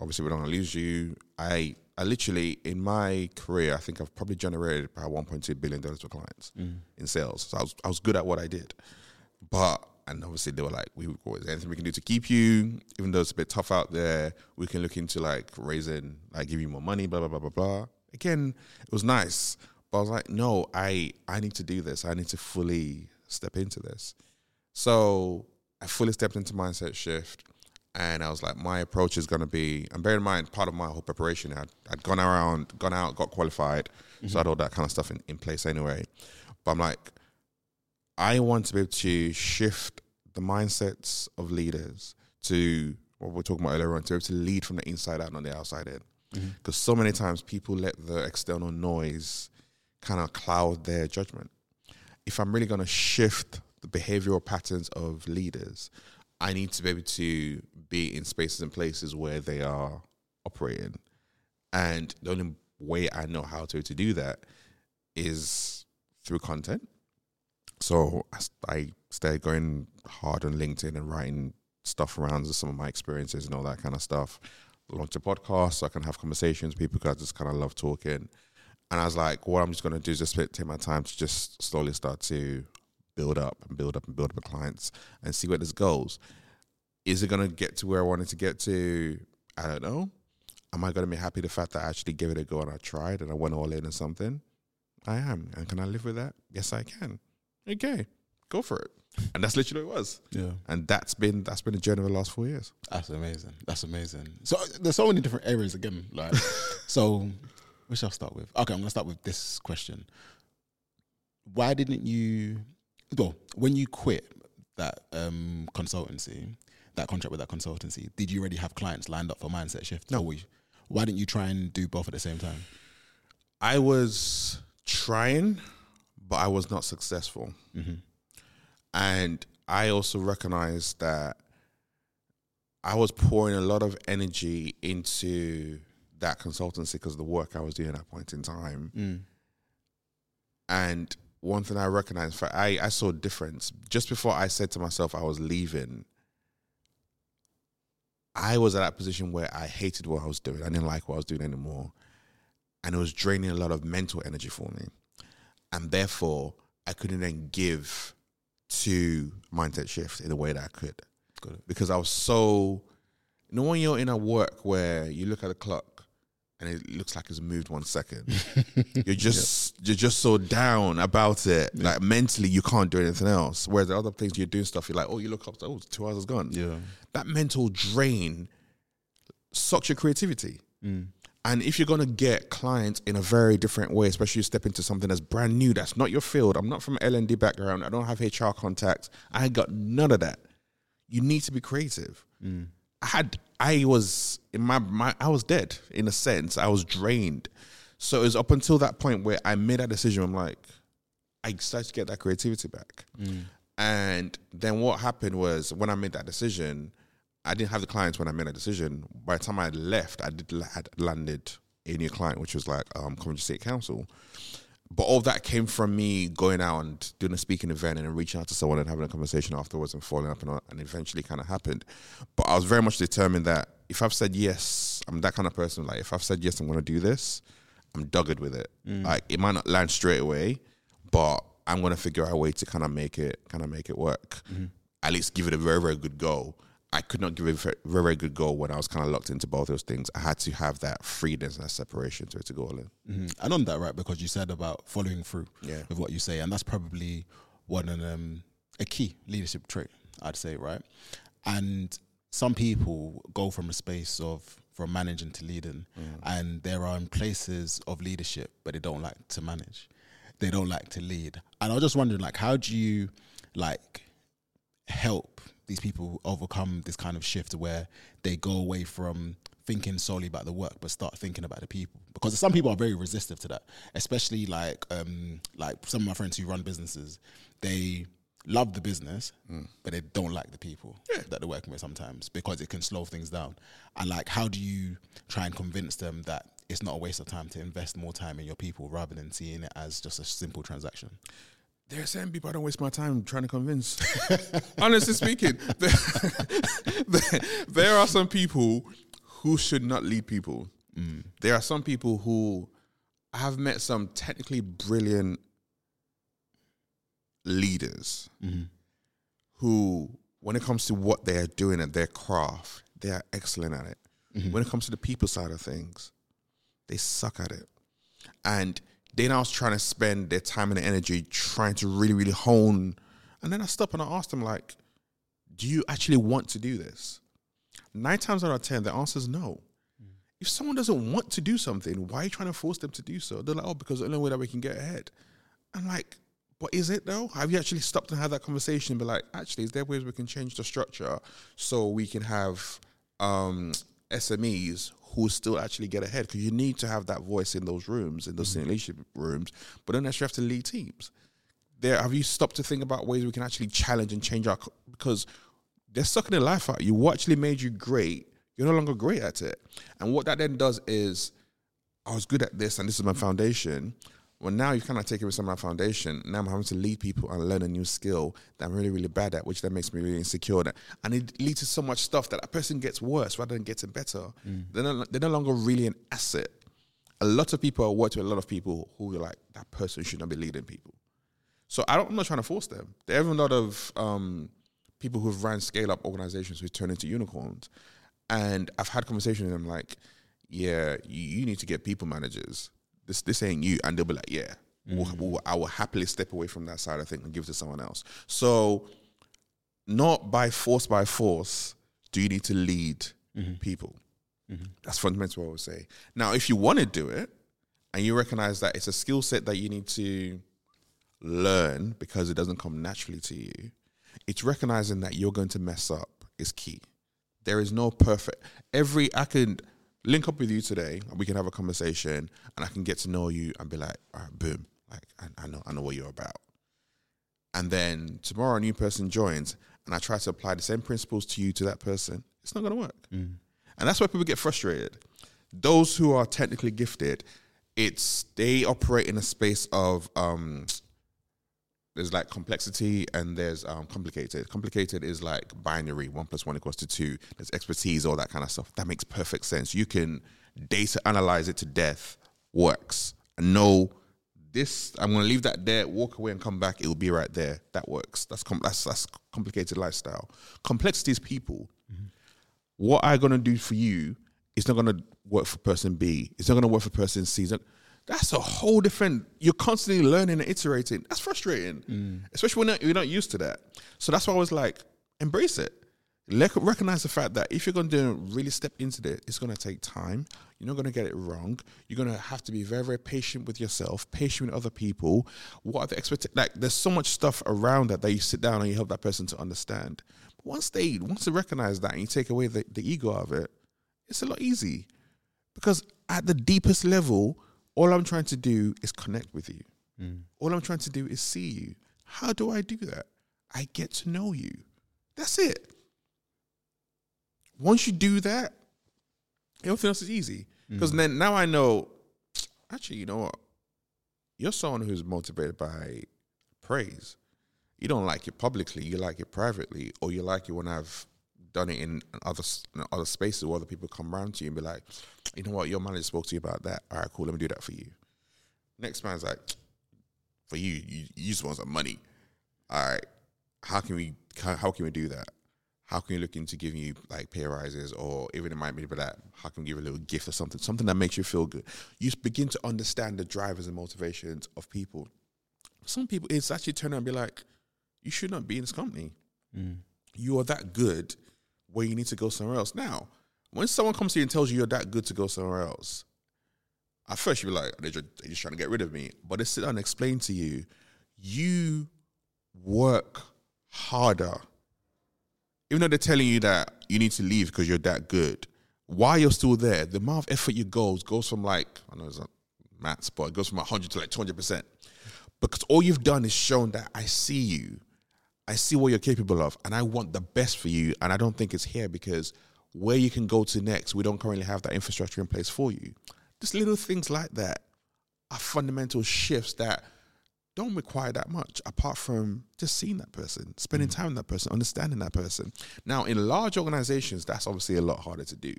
Obviously, we don't want to lose you." I, I literally in my career, I think I've probably generated about 1.2 billion dollars for clients in sales. So I was, I was good at what I did, but and obviously they were like, "We, is there anything we can do to keep you? Even though it's a bit tough out there, we can look into like raising, like give you more money, blah blah blah blah blah." Again, it was nice, but I was like, "No, I, I need to do this. I need to fully step into this." So I fully stepped into mindset shift, and I was like, my approach is going to be. And bear in mind, part of my whole preparation, I'd, I'd gone around, gone out, got qualified, mm-hmm. so I had all that kind of stuff in, in place anyway. But I'm like, I want to be able to shift the mindsets of leaders to what we we're talking about earlier on, to be able to lead from the inside out, and not the outside in. Mm-hmm. Because so many times people let the external noise kind of cloud their judgment. If I'm really going to shift the behavioral patterns of leaders, I need to be able to be in spaces and places where they are operating. And the only way I know how to, to do that is through content. So I started going hard on LinkedIn and writing stuff around some of my experiences and all that kind of stuff. Launched a podcast so I can have conversations with people because I just kind of love talking. And I was like, what I'm just going to do is just take my time to just slowly start to build up and build up and build up with clients and see where this goes. Is it going to get to where I wanted to get to? I don't know. Am I going to be happy the fact that I actually gave it a go and I tried and I went all in on something? I am. And can I live with that? Yes, I can. Okay, go for it. And that's literally what it was. Yeah. And that's been that's been the journey of the last four years. That's amazing. That's amazing. So there's so many different areas again. Like, *laughs* so which I'll start with. Okay, I'm gonna start with this question. Why didn't you? Well, when you quit that um, consultancy, that contract with that consultancy, did you already have clients lined up for mindset shift? No. You- why didn't you try and do both at the same time? I was trying, but I was not successful. Mm-hmm. And I also recognized that I was pouring a lot of energy into that consultancy because of the work I was doing at that point in time. Mm. And one thing I recognized, for I, I saw a difference just before I said to myself I was leaving. I was at that position where I hated what I was doing. I didn't like what I was doing anymore, and it was draining a lot of mental energy for me, and therefore I couldn't then give to mindset shift in the way that I could because I was so. You know when you're in a work where you look at the clock and it looks like it's moved one second, *laughs* you're just you're just so down about it. Like mentally, you can't do anything else. Whereas the other things you're doing stuff, you're like, oh, you look up, oh, two hours is gone. Yeah. That mental drain sucks your creativity. Mm. And if you're gonna get clients in a very different way, especially you step into something that's brand new, that's not your field. I'm not from L and D background. I don't have HR contacts. I got none of that. You need to be creative. Mm. I had I was in my, my I was dead in a sense. I was drained. So it was up until that point where I made that decision. I'm like, I started to get that creativity back. Mm. And then what happened was when I made that decision, I didn't have the clients when I made that decision. By the time I left, I did had landed a new client, which was like um, Coventry State Council. But all that came from me going out and doing a speaking event and then reaching out to someone and having a conversation afterwards and following up and, uh, and eventually kind of happened. But I was very much determined that if I've said yes, I'm that kind of person. Like if I've said yes, I'm going to do this. I'm dogged with it. Mm. Like it might not land straight away, but I'm going to figure out a way to kind of make it kind of make it work. Mm-hmm. At least give it a very very good go. I could not give a very very, good goal when I was kind of locked into both those things. I had to have that freedom and that separation to to go all in. Mhm. And on that, right, because you said about following through Yeah. with what you say, and that's probably one of them a key leadership trait, I'd say, right? And some people go from a space of from managing to leading, and there are in places of leadership, but they don't like to manage. They don't like to lead. And I was just wondering, like, how do you like help these people overcome this kind of shift where they go away from thinking solely about the work but start thinking about the people. Because some people are very resistive to that especially like um like some of my friends who run businesses. They love the business but they don't like the people that they're working with sometimes because it can slow things down. And like how do you try and convince them that it's not a waste of time to invest more time in your people rather than seeing it as just a simple transaction There are certain people I don't waste my time trying to convince. *laughs* Honestly speaking, *laughs* there, there, there are some people who should not lead people. Mm. There are some people who I have met some technically brilliant leaders mm-hmm. who, when it comes to what they are doing at their craft, they are excellent at it. Mm-hmm. When it comes to the people side of things, they suck at it. And they now trying to spend their time and energy trying to really, really hone. And then I stop and I ask them, like, do you actually want to do this? Nine times out of ten, the answer is no. If someone doesn't want to do something, why are you trying to force them to do so? They're like, oh, because the only way that we can get ahead. I'm like, but is it though? Have you actually stopped and had that conversation and be like, actually, is there ways we can change the structure so we can have um, SMEs who will still actually get ahead? Because you need to have that voice in those rooms, in those mm. senior leadership rooms, but don't necessarily have to lead teams. There, have you stopped to think about ways we can actually challenge and change our? Because they're sucking the life out. You what actually made you great, you're no longer great at it. And what that then does is, I was good at this, and this is my foundation. Well, now you've kind of taken some of my foundation. Now I'm having to lead people and learn a new skill that I'm really, really bad at, which then makes me really insecure. And it leads to so much stuff that that person gets worse rather than getting better. They're, no, they're no longer really an asset. A lot of people are working with a lot of people who are like, that person should not be leading people. So I don't, I'm not trying to force them. There are a lot of um, people who've ran scale up organizations who turn into unicorns. And I've had conversations with them like, yeah, you, you need to get people managers. This this ain't you. And they'll be like, yeah, we'll, mm. we'll, I will happily step away from that side of thing and give it to someone else. So not by force by force do you need to lead mm-hmm. people. Mm-hmm. That's fundamental what I would say. Now, if you want to do it and you recognize that it's a skill set that you need to learn because it doesn't come naturally to you, it's recognizing that you're going to mess up is key. There is no perfect. Every I can link up with you today, and we can have a conversation, and I can get to know you and be like, all right, boom, like I, I know, I know what you're about. And then tomorrow, a new person joins, and I try to apply the same principles to you to that person, it's not going to work. And that's why people get frustrated. Those who are technically gifted, it's they operate in a space of um, there's like complexity and there's um, complicated. Complicated is like binary, one plus one equals to two. There's expertise, all that kind of stuff. That makes perfect sense. You can data analyze it to death, works. And know this, I'm going to leave that there, walk away and come back. It will be right there. That works. That's com- that's that's complicated lifestyle. Complexity is people. What I'm going to do for you is not going to work for person B. It's not going to work for person C. It's not- That's a whole different. You're constantly learning and iterating. That's frustrating, mm. especially when you're not used to that. So that's why I was like, embrace it. Lec- recognize the fact that if you're going to really step into it, it's going to take time. You're not going to get it wrong. You're going to have to be very, very patient with yourself, patient with other people. What are the expectations? Like, there's so much stuff around that that you sit down and you help that person to understand. But once they, once they recognize that and you take away the, the ego of it, it's a lot easy because at the deepest level, all I'm trying to do is connect with you. Mm. All I'm trying to do is see you. How do I do that? I get to know you. That's it. Once you do that, everything else is easy. Mm. Because then now I know, actually, you know what? You're someone who's motivated by praise. You don't like it publicly, you like it privately, or you like it when I've done it in other in other spaces where other people come around to you and be like, you know what, your manager spoke to you about that. All right, cool, let me do that for you. Next man's like, for you, you, you just want some money. All right, how can we how, can we do that? How can we look into giving you like pay rises, or even it might be that how can we give you a little gift or something, something that makes you feel good. You begin to understand the drivers and motivations of people. Some people, it's actually turn around and be like, you should not be in this company. Mm. You are that good where you need to go somewhere else. Now, when someone comes to you and tells you you're that good to go somewhere else, at first you're like, they're just, they're just trying to get rid of me. But they sit down and explain to you, you work harder. Even though they're telling you that you need to leave because you're that good, while you're still there, the amount of effort you goes goes from like, I know it's not maths, but it goes from 100 to like 200%. Because all you've done is shown that I see you. I see what you're capable of, and I want the best for you. And I don't think it's here because where you can go to next, we don't currently have that infrastructure in place for you. Just little things like that are fundamental shifts that don't require that much apart from just seeing that person, spending mm. time with that person, understanding that person. Now, in large organizations, that's obviously a lot harder to do.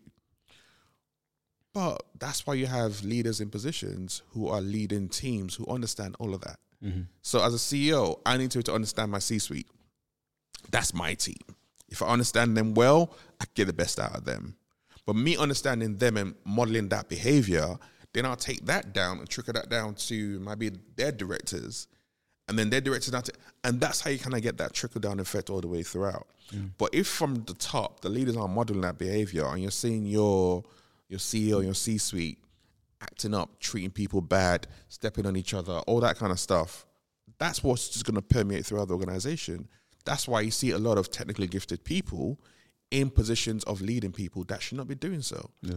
But that's why you have leaders in positions who are leading teams who understand all of that. Mm-hmm. So as a CEO, I need to, to understand my C-suite. That's my team. If I understand them well, I get the best out of them. But me understanding them and modeling that behavior, then I'll take that down and trickle that down to maybe their directors, and then their directors down to, and that's how you kind of get that trickle down effect all the way throughout. Mm. But if from the top the leaders are modeling that behavior, and you're seeing your your CEO, your C-suite acting up, treating people bad, stepping on each other, all that kind of stuff. That's what's just going to permeate throughout the organization. That's why you see a lot of technically gifted people in positions of leading people that should not be doing so. Yeah.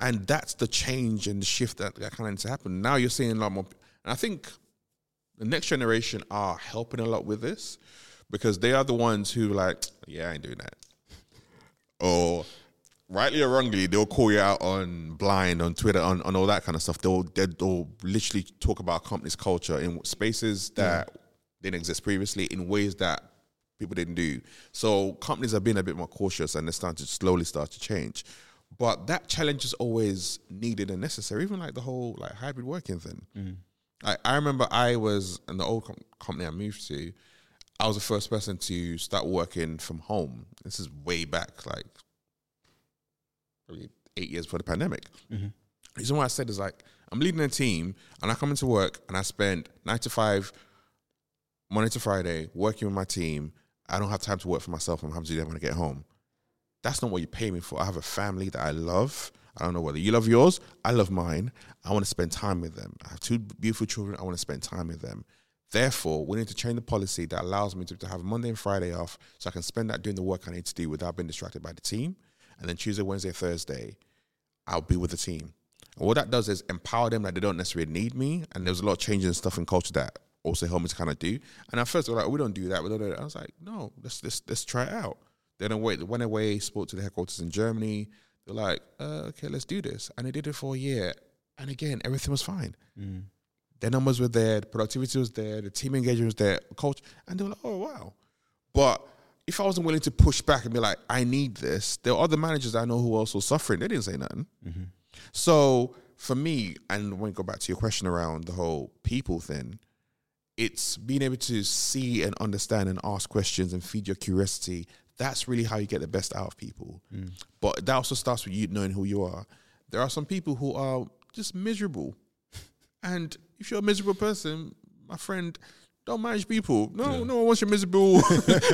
And that's the change and the shift that, that kind of needs to happen. Now you're seeing a lot more. And I think the next generation are helping a lot with this because they are the ones who like, yeah, I ain't doing that. *laughs* Or rightly or wrongly, they'll call you out on blind on Twitter on, on all that kind of stuff. They'll they'll literally talk about a company's culture in spaces that didn't exist previously in ways that people didn't do. So companies are being a bit more cautious and they're starting to slowly start to change. But that challenge is always needed and necessary, even like the whole like hybrid working thing. Mm. I, I remember I was in the old com- company I moved to. I was the first person to start working from home. This is way back, like probably eight years before the pandemic. Mm-hmm. The reason why I said is like I'm leading a team and I come into work and I spend nine to five, Monday to Friday, working with my team. I don't have time to work for myself. I'm having to do that when I get home. That's not what you pay me for. I have a family that I love. I don't know whether you love yours. I love mine. I want to spend time with them. I have two beautiful children. I want to spend time with them. Therefore, we need to change the policy that allows me to, to have Monday and Friday off so I can spend that doing the work I need to do without being distracted by the team. And then Tuesday, Wednesday, Thursday, I'll be with the team. And what that does is empower them that they don't necessarily need me. And there's a lot of changes and stuff in culture that also help me to kind of do. And at first, they were like, we don't do that. We don't do that. I was like, no, let's let's let's try it out. Then I went went away, spoke to the headquarters in Germany. They're like, uh, okay, let's do this, and they did it for a year. And again, everything was fine. Mm. Their numbers were there, the productivity was there, the team engagement was there, coach, and they were like, oh wow. But if I wasn't willing to push back and be like, I need this, there are other managers I know who are also suffering. They didn't say nothing. Mm-hmm. So for me, and when we go back to your question around the whole people thing, it's being able to see and understand and ask questions and feed your curiosity. That's really how you get the best out of people. Mm. But that also starts with you knowing who you are. There are some people who are just miserable. *laughs* And if you're a miserable person, my friend, don't manage people. No, no one wants your miserable, *laughs*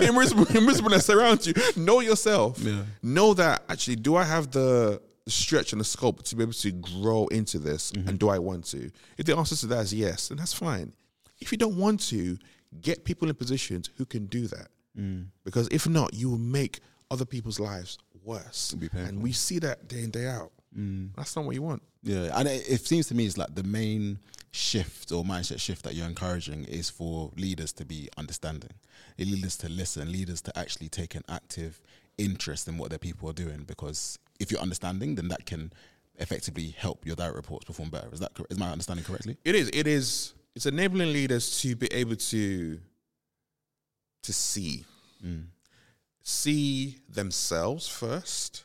your miserable, miserableness around you. Know yourself. Yeah. Know that actually, do I have the the stretch and the scope to be able to grow into this? Mm-hmm. And do I want to? If the answer to that is yes, then that's fine. If you don't want to, get people in positions who can do that. Mm. Because if not, you will make other people's lives worse. And we see that day in, day out. Mm. That's not what you want. Yeah, and it, it seems to me it's like the main shift or mindset shift that you're encouraging is for leaders to be understanding, leaders to listen, leaders to actually take an active interest in what their people are doing. Because if you're understanding, then that can effectively help your direct reports perform better. Is that is my understanding correctly? It is. It is. It's enabling leaders to be able to to see, see themselves first,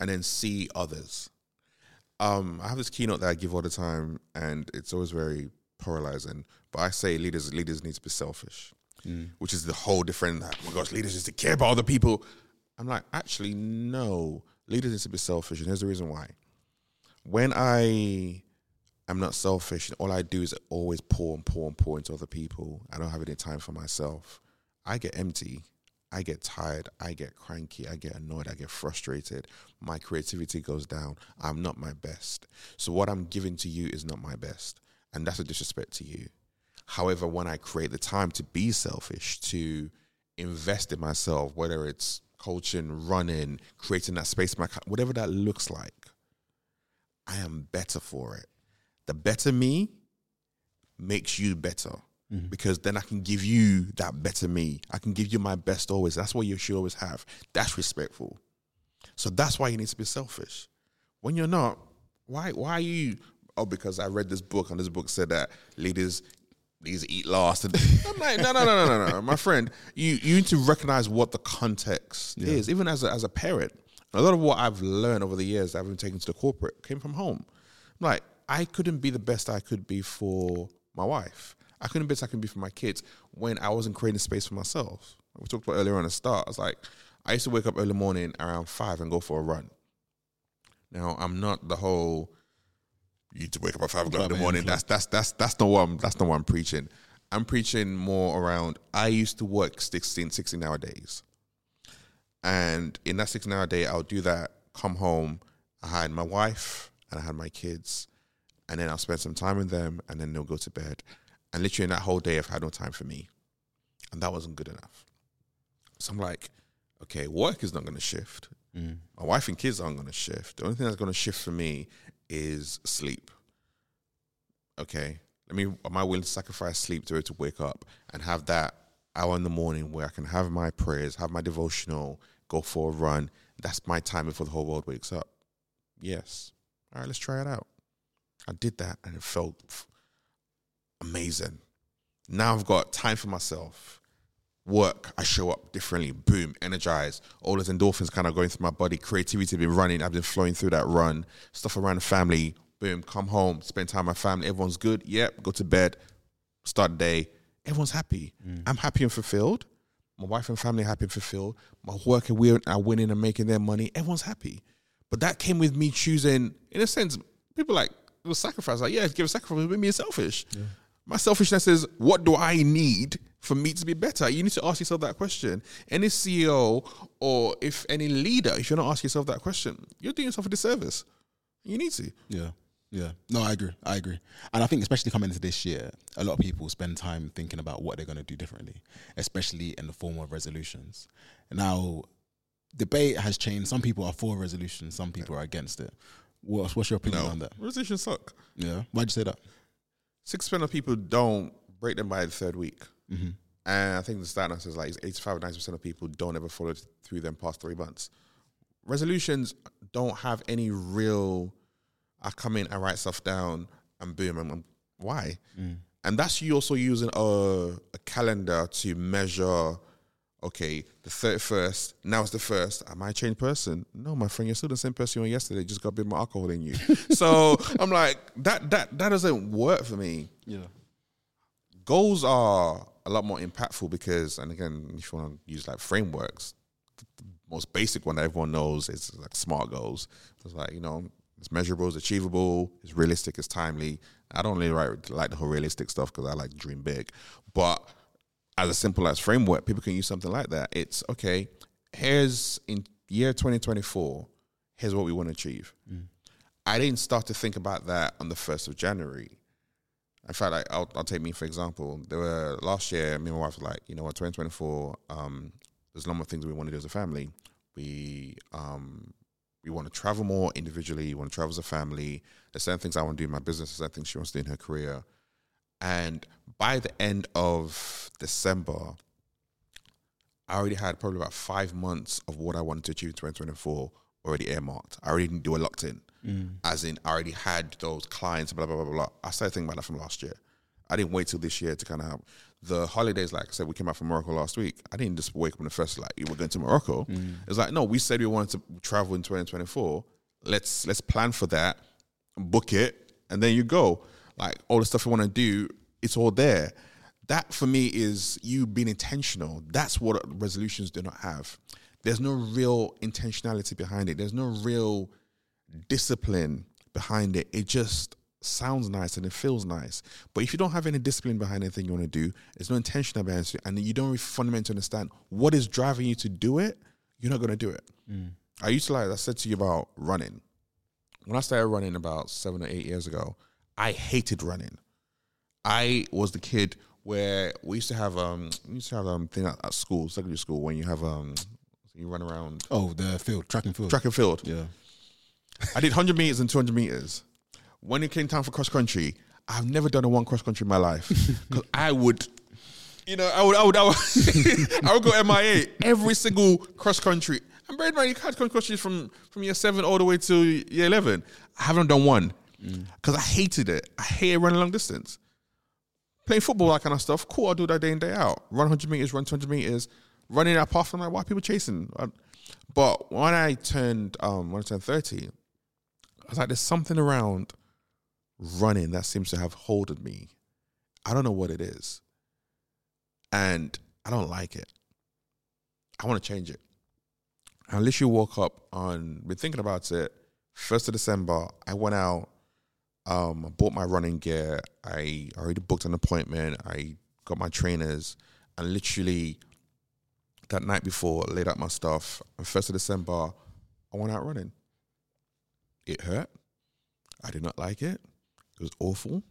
and then see others. Um, I have this keynote that I give all the time, and it's always very polarizing. But I say leaders leaders need to be selfish, which is the whole different. Oh my gosh, leaders need to care about other people. I'm like, actually, no. Leaders need to be selfish, and here's the reason why. When I I'm not selfish. All I do is always pour and pour and pour into other people. I don't have any time for myself. I get empty. I get tired. I get cranky. I get annoyed. I get frustrated. My creativity goes down. I'm not my best. So what I'm giving to you is not my best. And that's a disrespect to you. However, when I create the time to be selfish, to invest in myself, whether it's coaching, running, creating that space, whatever that looks like, I am better for it. The better me makes you better mm-hmm. because then I can give you that better me. I can give you my best always. That's what you should always have. That's respectful. So that's why you need to be selfish. When you're not, why why are you oh because I read this book and this book said that leaders leaders eat last and *laughs* I'm like, no no no no no no. My friend, you you need to recognize what the context is. Even as a as a parent. A lot of what I've learned over the years that I've been taken to the corporate came from home. Like, I couldn't be the best I could be for my wife. I couldn't be the best I could be for my kids when I wasn't creating space for myself. We talked about earlier on the start. I was like, I used to wake up early morning around five and go for a run. Now I'm not the whole you need to wake up at five o'clock in the morning. That's that's that's that's not what I'm that's not what I'm preaching. I'm preaching more around I used to work 16, 16 hour days. And in that 16 hour day, I'll do that, come home. I had my wife and I had my kids. And then I'll spend some time with them and then they'll go to bed. And literally in that whole day, I've had no time for me. And that wasn't good enough. So I'm like, okay, work is not going to shift. Mm. My wife and kids aren't going to shift. The only thing that's going to shift for me is sleep. Okay, let me. Am I willing to sacrifice sleep to be able to wake up and have that hour in the morning where I can have my prayers, have my devotional, go for a run? That's my time before the whole world wakes up. Yes. All right, let's try it out. I did that and it felt amazing. Now I've got time for myself work, I show up differently. Boom, energized. All those endorphins kind of going through my body. Creativity been running. I've been flowing through that run. Stuff around the family. Boom, come home, spend time with my family. Everyone's good. Yep, go to bed, start the day. Everyone's happy. Mm. I'm happy and fulfilled. My wife and family are happy and fulfilled. My work and we are winning and making their money. Everyone's happy. But that came with me choosing, in a sense, people like, it was sacrifice. Like, yeah, give a sacrifice with being selfish. My selfishness is, what do I need for me to be better? You need to ask yourself that question. Any CEO or if any leader, if you're not asking yourself that question, you're doing yourself a disservice. You need to. Yeah. Yeah. No, I agree. I agree. And I think especially coming into this year, a lot of people spend time thinking about what they're going to do differently, especially in the form of resolutions. Now, debate has changed. Some people are for resolutions, some people are against it. What's, what's your opinion No. on that? Resolutions suck. Yeah. Why'd you say that? Six percent of people don't break them by the third week. Mm-hmm. And I think the stat now says like it's 85 90% of people don't ever follow through them past three months. Resolutions don't have any real, I come in, I write stuff down, and boom, I'm, I'm- why? And that's you also using a, a calendar to measure, okay, the 31st, now it's the first. Am I a changed person? No, my friend, you're still the same person you were yesterday, just got a bit more alcohol in you. *laughs* so I'm like, that, that, that doesn't work for me Yeah. goals are a lot more impactful because, and again, if you want to use like frameworks, the most basic one that everyone knows is like SMART goals. It's like you know, it's measurable, it's achievable, it's realistic, it's timely. I don't really like, like the whole realistic stuff because I like dream big, but as a simple as framework, people can use something like that. It's okay. Here's in year 2024. Here's what we want to achieve. I didn't start to think about that on the first of January. In fact, like, I'll, I'll take me for example. There were last year, me and my wife were like, you know what, 2024. Um, there's a lot of things we want to do as a family. We um, we want to travel more individually. We want to travel as a family. There's certain things I want to do in my business. There's certain things she wants to do in her career. And by the end of December, I already had probably about five months of what I wanted to achieve in 2024 already earmarked. I already didn't do a locked in, mm. as in I already had those clients. Blah blah blah blah. I started thinking about that from last year. I didn't wait till this year to kind of have the holidays. Like I said, we came out from Morocco last week. I didn't just wake up on the first like we're going to Morocco. Mm. It's like no, we said we wanted to travel in 2024. Let's let's plan for that, book it, and then you go. Like all the stuff you want to do, it's all there. That for me is you being intentional. That's what resolutions do not have. There's no real intentionality behind it. There's no real discipline behind it. It just sounds nice and it feels nice. But if you don't have any discipline behind anything you want to do, there's no intention behind it, and you don't really fundamentally understand what is driving you to do it, you're not going to do it. Mm. I used to like I said to you about running. When I started running about seven or eight years ago, I hated running. I was the kid where we used to have um we used to have um thing at, at school, secondary school, when you have um you run around Oh, the field, track and field. track and field. Yeah. I did 100 meters and 200 meters. When it came time for cross country, I've never done a one cross country in my life *laughs* because I would, you know, I would, I would, I would, *laughs* I would go MIA every single cross country. And bear in mind, you had cross country from from year seven all the way to year 11. I haven't done one because I hated it. I hated running long distance. Playing football, that kind of stuff. Cool, I'll do that day in day out. Run 100 meters, run 200 meters, running that path. I'm like, why are people chasing? But when I turned, um, when I turned 30, I was like, there's something around running that seems to have hold me. I don't know what it is. And I don't like it. I want to change it. I literally woke up on, been thinking about it. First of December, I went out, um, I bought my running gear. I already booked an appointment. I got my trainers, and literally that night before, laid out my stuff. And first of December, I went out running. It hurt. I did not like it. It was awful.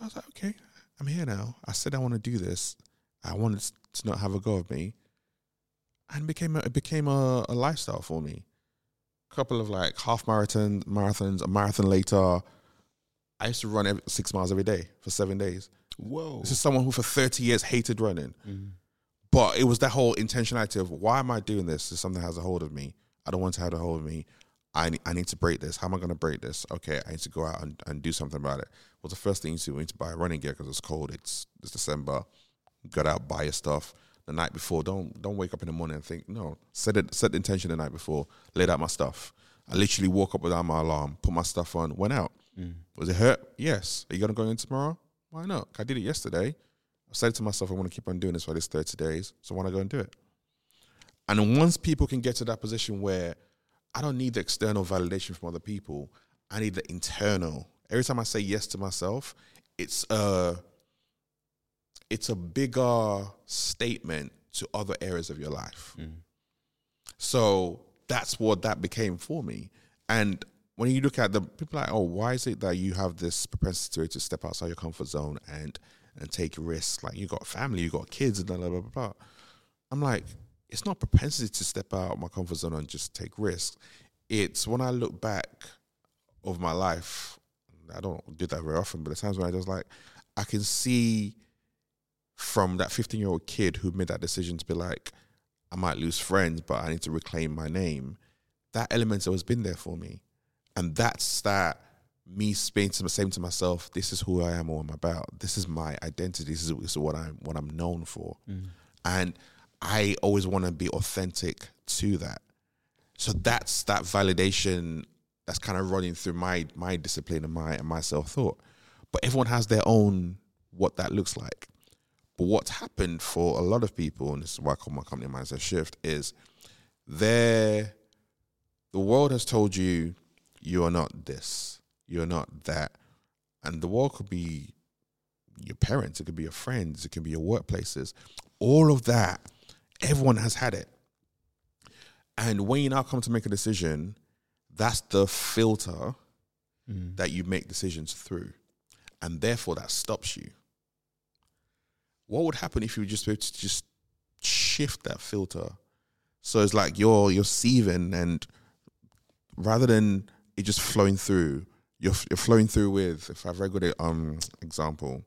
I was like, okay, I'm here now. I said I want to do this. I wanted to not have a go of me, and it became a, it became a, a lifestyle for me. A couple of like half marathon marathons, a marathon later. I used to run every, six miles every day for seven days. Whoa. This is someone who for 30 years hated running. Mm-hmm. But it was that whole intentionality of why am I doing this? Is something has a hold of me. I don't want to have a hold of me. I need, I need to break this. How am I going to break this? Okay, I need to go out and, and do something about it. What's the first thing you do? We need to buy running gear because it's cold. It's it's December. Get out, buy your stuff the night before. Don't don't wake up in the morning and think no. Set it set the intention the night before. Laid out my stuff. I literally woke up without my alarm, put my stuff on, went out. Mm. Was it hurt? Yes. Are you gonna go in tomorrow? Why not? I did it yesterday. I said to myself, I want to keep on doing this for this 30 days. So why not go and do it? And once people can get to that position where I don't need the external validation from other people, I need the internal. Every time I say yes to myself, it's a it's a bigger statement to other areas of your life. Mm. So that's what that became for me. And when you look at the people like, oh, why is it that you have this propensity to step outside your comfort zone and and take risks? Like you got family, you got kids, and blah blah blah blah. blah. I'm like, it's not propensity to step out of my comfort zone and just take risks. It's when I look back over my life, I don't do that very often, but the times when I just like, I can see from that 15 year old kid who made that decision to be like, I might lose friends, but I need to reclaim my name. That element's always been there for me. And that's that me saying to, saying to myself, this is who I am or I'm about. This is my identity. This is, this is what I'm what I'm known for. Mm. And I always want to be authentic to that. So that's that validation that's kind of running through my my discipline and my and my self thought. But everyone has their own what that looks like. But what's happened for a lot of people, and this is why I call my company mindset shift, is there the world has told you you are not this, you're not that. And the world could be your parents, it could be your friends, it could be your workplaces. All of that, everyone has had it. And when you now come to make a decision, that's the filter mm. that you make decisions through. And therefore that stops you. What would happen if you were just were to just shift that filter? So it's like you're you're sieving and rather than it just flowing through, you're you're flowing through with if I've a very good um example.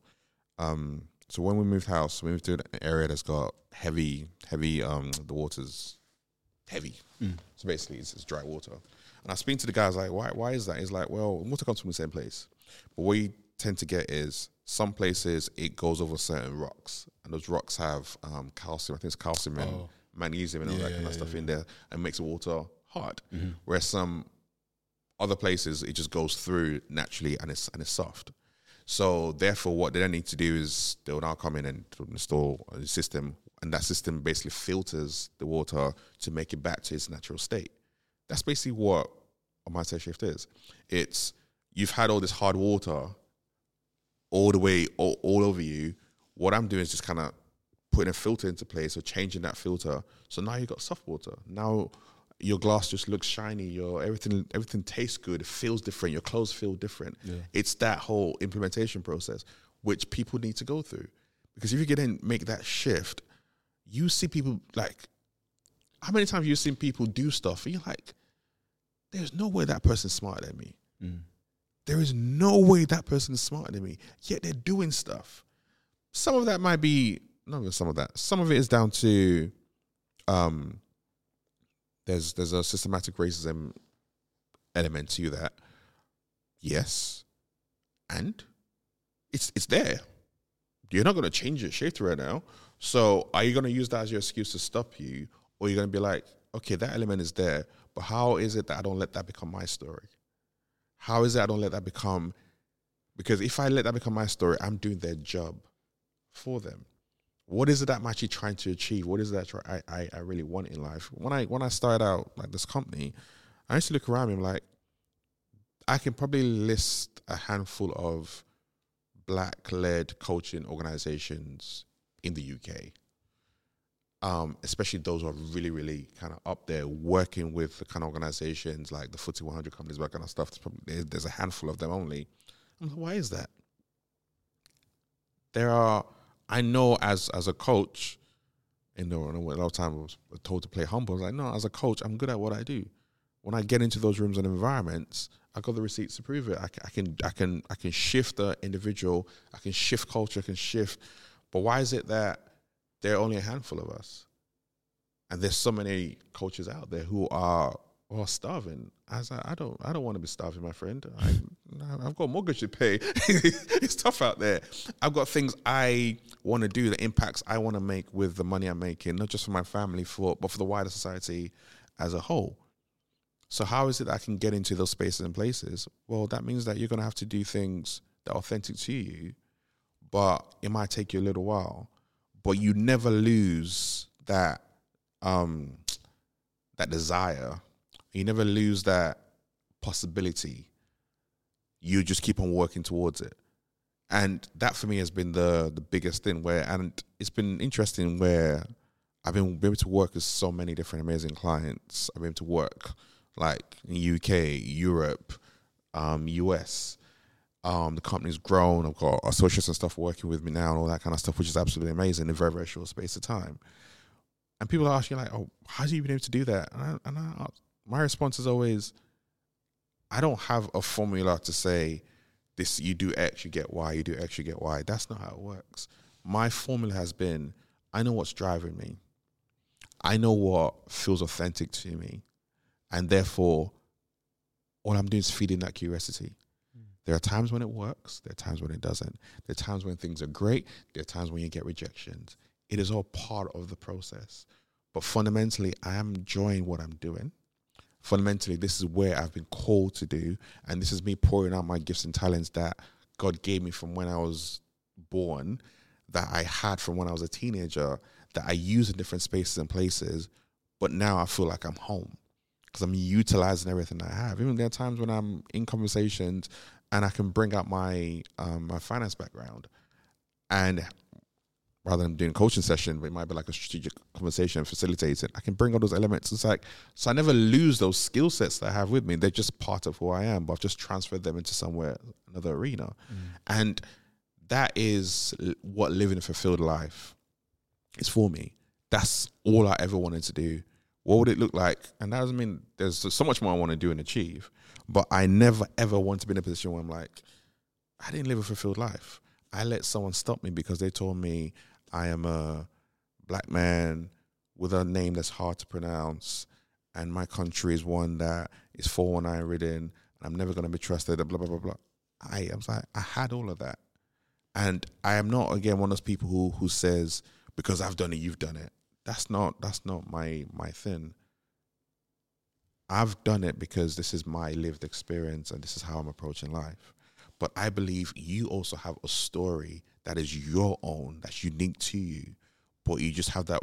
Um so when we moved house, we moved to an area that's got heavy, heavy um the water's heavy. So basically it's, it's dry water. And I speak to the guys like, why why is that? He's like, well, water comes from the same place. But what you tend to get is some places it goes over certain rocks. And those rocks have um, calcium. I think it's calcium and Oh. magnesium and all Yeah, that kind yeah, of stuff yeah, in there and makes the water hard. Mm-hmm. Whereas some other places it just goes through naturally and it's and it's soft. So therefore, what they then need to do is they'll now come in and install a system, and that system basically filters the water to make it back to its natural state. That's basically what a mindset shift is. It's you've had all this hard water all the way all, all over you. What I'm doing is just kind of putting a filter into place or changing that filter. So now you've got soft water. Now your glass just looks shiny. Your everything everything tastes good. It feels different. Your clothes feel different. It's that whole implementation process which people need to go through. Because if you get in, make that shift, you see people like how many times you've seen people do stuff and you're like, there's no way that person's smarter than me. There is no way that person is smarter than me. Yet they're doing stuff. Some of that might be not even some of that. Some of it is down to um there's there's a systematic racism element to that. Yes. And it's it's there. You're not gonna change it shift right now. So are you gonna use that as your excuse to stop you? Or you're gonna be like, okay, that element is there, but how is it that I don't let that become my story? How is it I don't let that become because if I let that become my story, I'm doing their job for them. What is it that I'm actually trying to achieve? What is that I, I, I really want in life? When I when I started out like this company, I used to look around me I'm like I can probably list a handful of black led coaching organizations in the UK. Um, especially those who are really, really kind of up there working with the kind of organizations like the FTSE 100 companies, that kind of stuff. There's, probably, there's a handful of them only. I'm like, why is that? There are, I know as as a coach, in the, a lot of time I was told to play humble. I was like, no, as a coach, I'm good at what I do. When I get into those rooms and environments, I got the receipts to prove it. I, I can, I can, I can shift the individual. I can shift culture. I can shift. But why is it that there are only a handful of us, and there's so many coaches out there who are are starving? I was like, I don't, I don't want to be starving, my friend. I, I've got a mortgage to pay. *laughs* it's tough out there. I've got things I want to do, the impacts I want to make with the money I'm making, not just for my family, for but for the wider society as a whole. So how is it that I can get into those spaces and places? Well, that means that you're going to have to do things that are authentic to you, but it might take you a little while. But you never lose that um, that desire. You never lose that possibility. You just keep on working towards it, and that for me has been the the biggest thing. Where and it's been interesting where I've been able to work with so many different amazing clients. I've been able to work like in UK, Europe, um, US. Um, the company's grown. I've got associates and stuff working with me now and all that kind of stuff, which is absolutely amazing in a very, very short space of time. And people are asking like, "Oh, how have you been able to do that?" And, I, and I, my response is always, "I don't have a formula to say this you do X, you get Y, you do X, you get Y. That's not how it works. My formula has been I know what's driving me. I know what feels authentic to me. And therefore, all I'm doing is feeding that curiosity. There are times when it works, there are times when it doesn't. There are times when things are great, there are times when you get rejections. It is all part of the process. But fundamentally, I am enjoying what I'm doing. Fundamentally, this is where I've been called to do. And this is me pouring out my gifts and talents that God gave me from when I was born, that I had from when I was a teenager, that I use in different spaces and places. But now I feel like I'm home because I'm utilizing everything I have. Even there are times when I'm in conversations and I can bring up my um, my finance background, and rather than doing a coaching session, but it might be like a strategic conversation, facilitating. I can bring all those elements. It's like so I never lose those skill sets that I have with me. They're just part of who I am, but I've just transferred them into somewhere another arena, mm. and that is what living a fulfilled life is for me. That's all I ever wanted to do. What would it look like? And that doesn't mean there's so much more I want to do and achieve. But I never ever want to be in a position where I'm like, I didn't live a fulfilled life. I let someone stop me because they told me I am a black man with a name that's hard to pronounce, and my country is one that is 419 ridden, and I'm never going to be trusted, blah, blah, blah, blah. I, I was like, I had all of that. And I am not, again, one of those people who, who says, because I've done it, you've done it. That's not, that's not my, my thing. I've done it because this is my lived experience and this is how I'm approaching life. But I believe you also have a story that is your own, that's unique to you, but you just have that,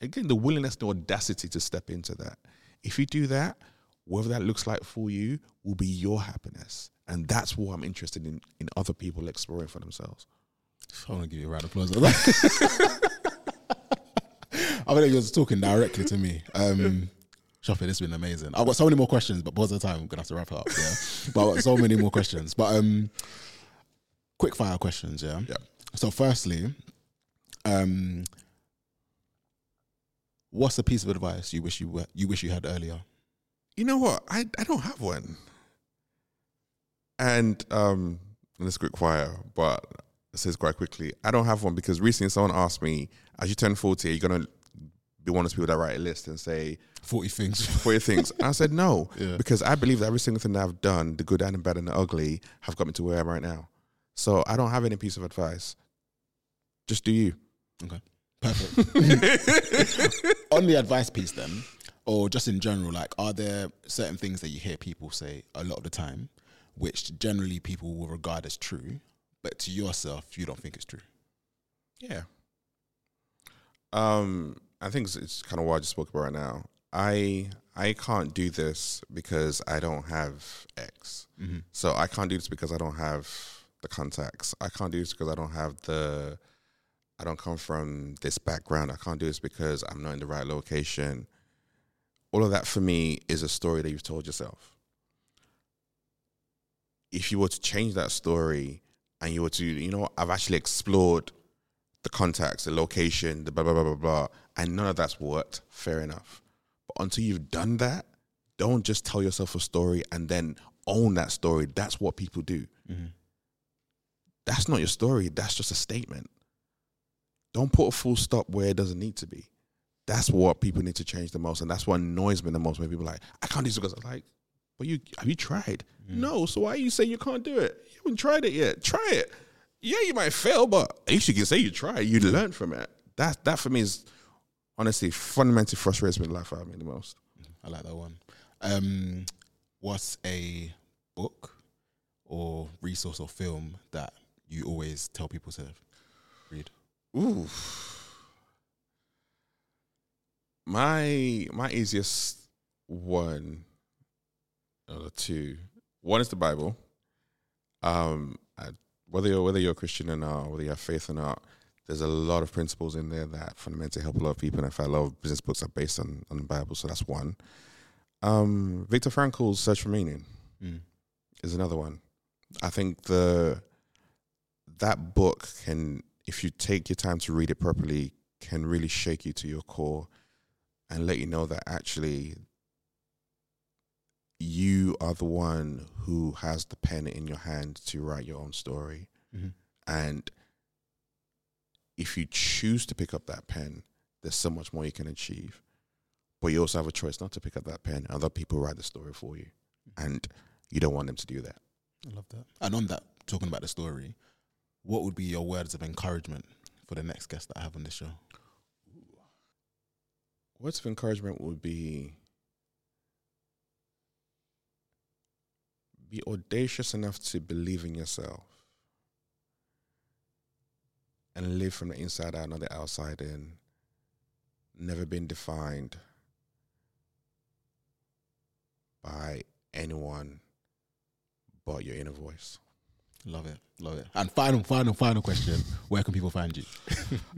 again, the willingness, the audacity to step into that. If you do that, whatever that looks like for you will be your happiness. And that's what I'm interested in, in other people exploring for themselves. I want to give you a round of applause. *laughs* I think you're talking directly to me. Um, Sope, this has been amazing. I've got so many more questions, but because of the time, I'm gonna have to wrap it up. Yeah, but I've got so many more questions. But um, quick fire questions. Yeah. Yeah. So, firstly, um, what's a piece of advice you wish you were, you wish you had earlier? You know what? I, I don't have one. And um, and it's quick fire, but it says quite quickly. I don't have one because recently someone asked me, as you turn 40, are you going to be one of those people that write a list and say Forty things. *laughs* 40 things? I said no, *laughs* Yeah. because I believe that every single thing that I've done, the good and the bad and the ugly, have got me to where I am right now. So I don't have any piece of advice. Just do you. Okay. Perfect. *laughs* On the advice piece, then, or just in general, like, are there certain things that you hear people say a lot of the time, which generally people will regard as true, but to yourself, you don't think it's true? Yeah. Um, I think it's, it's kind of what I just spoke about right now. I I can't do this because I don't have X. Mm-hmm. So I can't do this because I don't have the contacts. I can't do this because I don't have the. I don't come from this background. I can't do this because I'm not in the right location. All of that for me is a story that you've told yourself. If you were to change that story and you were to, you know, I've actually explored the contacts, the location, the blah blah blah blah blah, and none of that's worked. Fair enough. But until you've done that, don't just tell yourself a story and then own that story. That's what people do. Mm-hmm. That's not your story. That's just a statement. Don't put a full stop where it doesn't need to be. That's what people need to change the most, and that's what annoys me the most. When people are like, I can't do this because I'm like, but you have you tried? No. So why are you saying you can't do it? You haven't tried it yet. Try it. Yeah, you might fail, but at least you can say you tried. You learned from it. That that for me is honestly fundamentally frustrates me in life out of me the most. I like that one. Um, what's a book or resource or film that you always tell people to read? Ooh. My my easiest one or two. One is the Bible. Um, I, whether you're whether you're a Christian or not, whether you have faith or not, there's a lot of principles in there that fundamentally help a lot of people. And in fact, a lot of business books are based on, on the Bible, so that's one. Um, Viktor Frankl's Search for Meaning Mm. is another one. I think the that book can, if you take your time to read it properly, can really shake you to your core and let you know that actually you are the one who has the pen in your hand to write your own story. Mhm. And if you choose to pick up that pen, there's so much more you can achieve. But you also have a choice not to pick up that pen. Other people write the story for you. And you don't want them to do that. I love that. And on that, talking about the story, what would be your words of encouragement for the next guest that I have on this show? Words of encouragement would be be audacious enough to believe in yourself and live from the inside out, not the outside in. Never been defined by anyone but your inner voice. Love it, love it. And final, final, final question: Where can people find you? *laughs*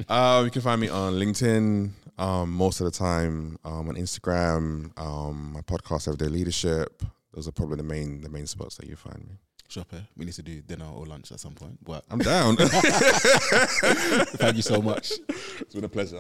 Uh, you can find me on LinkedIn um, most of the time, um, on Instagram, um, my podcast, Everyday Leadership. Those are probably the main the main spots that you find me. Sope, we need to do dinner or lunch at some point. But I'm down. *laughs* thank you so much. it's been a pleasure.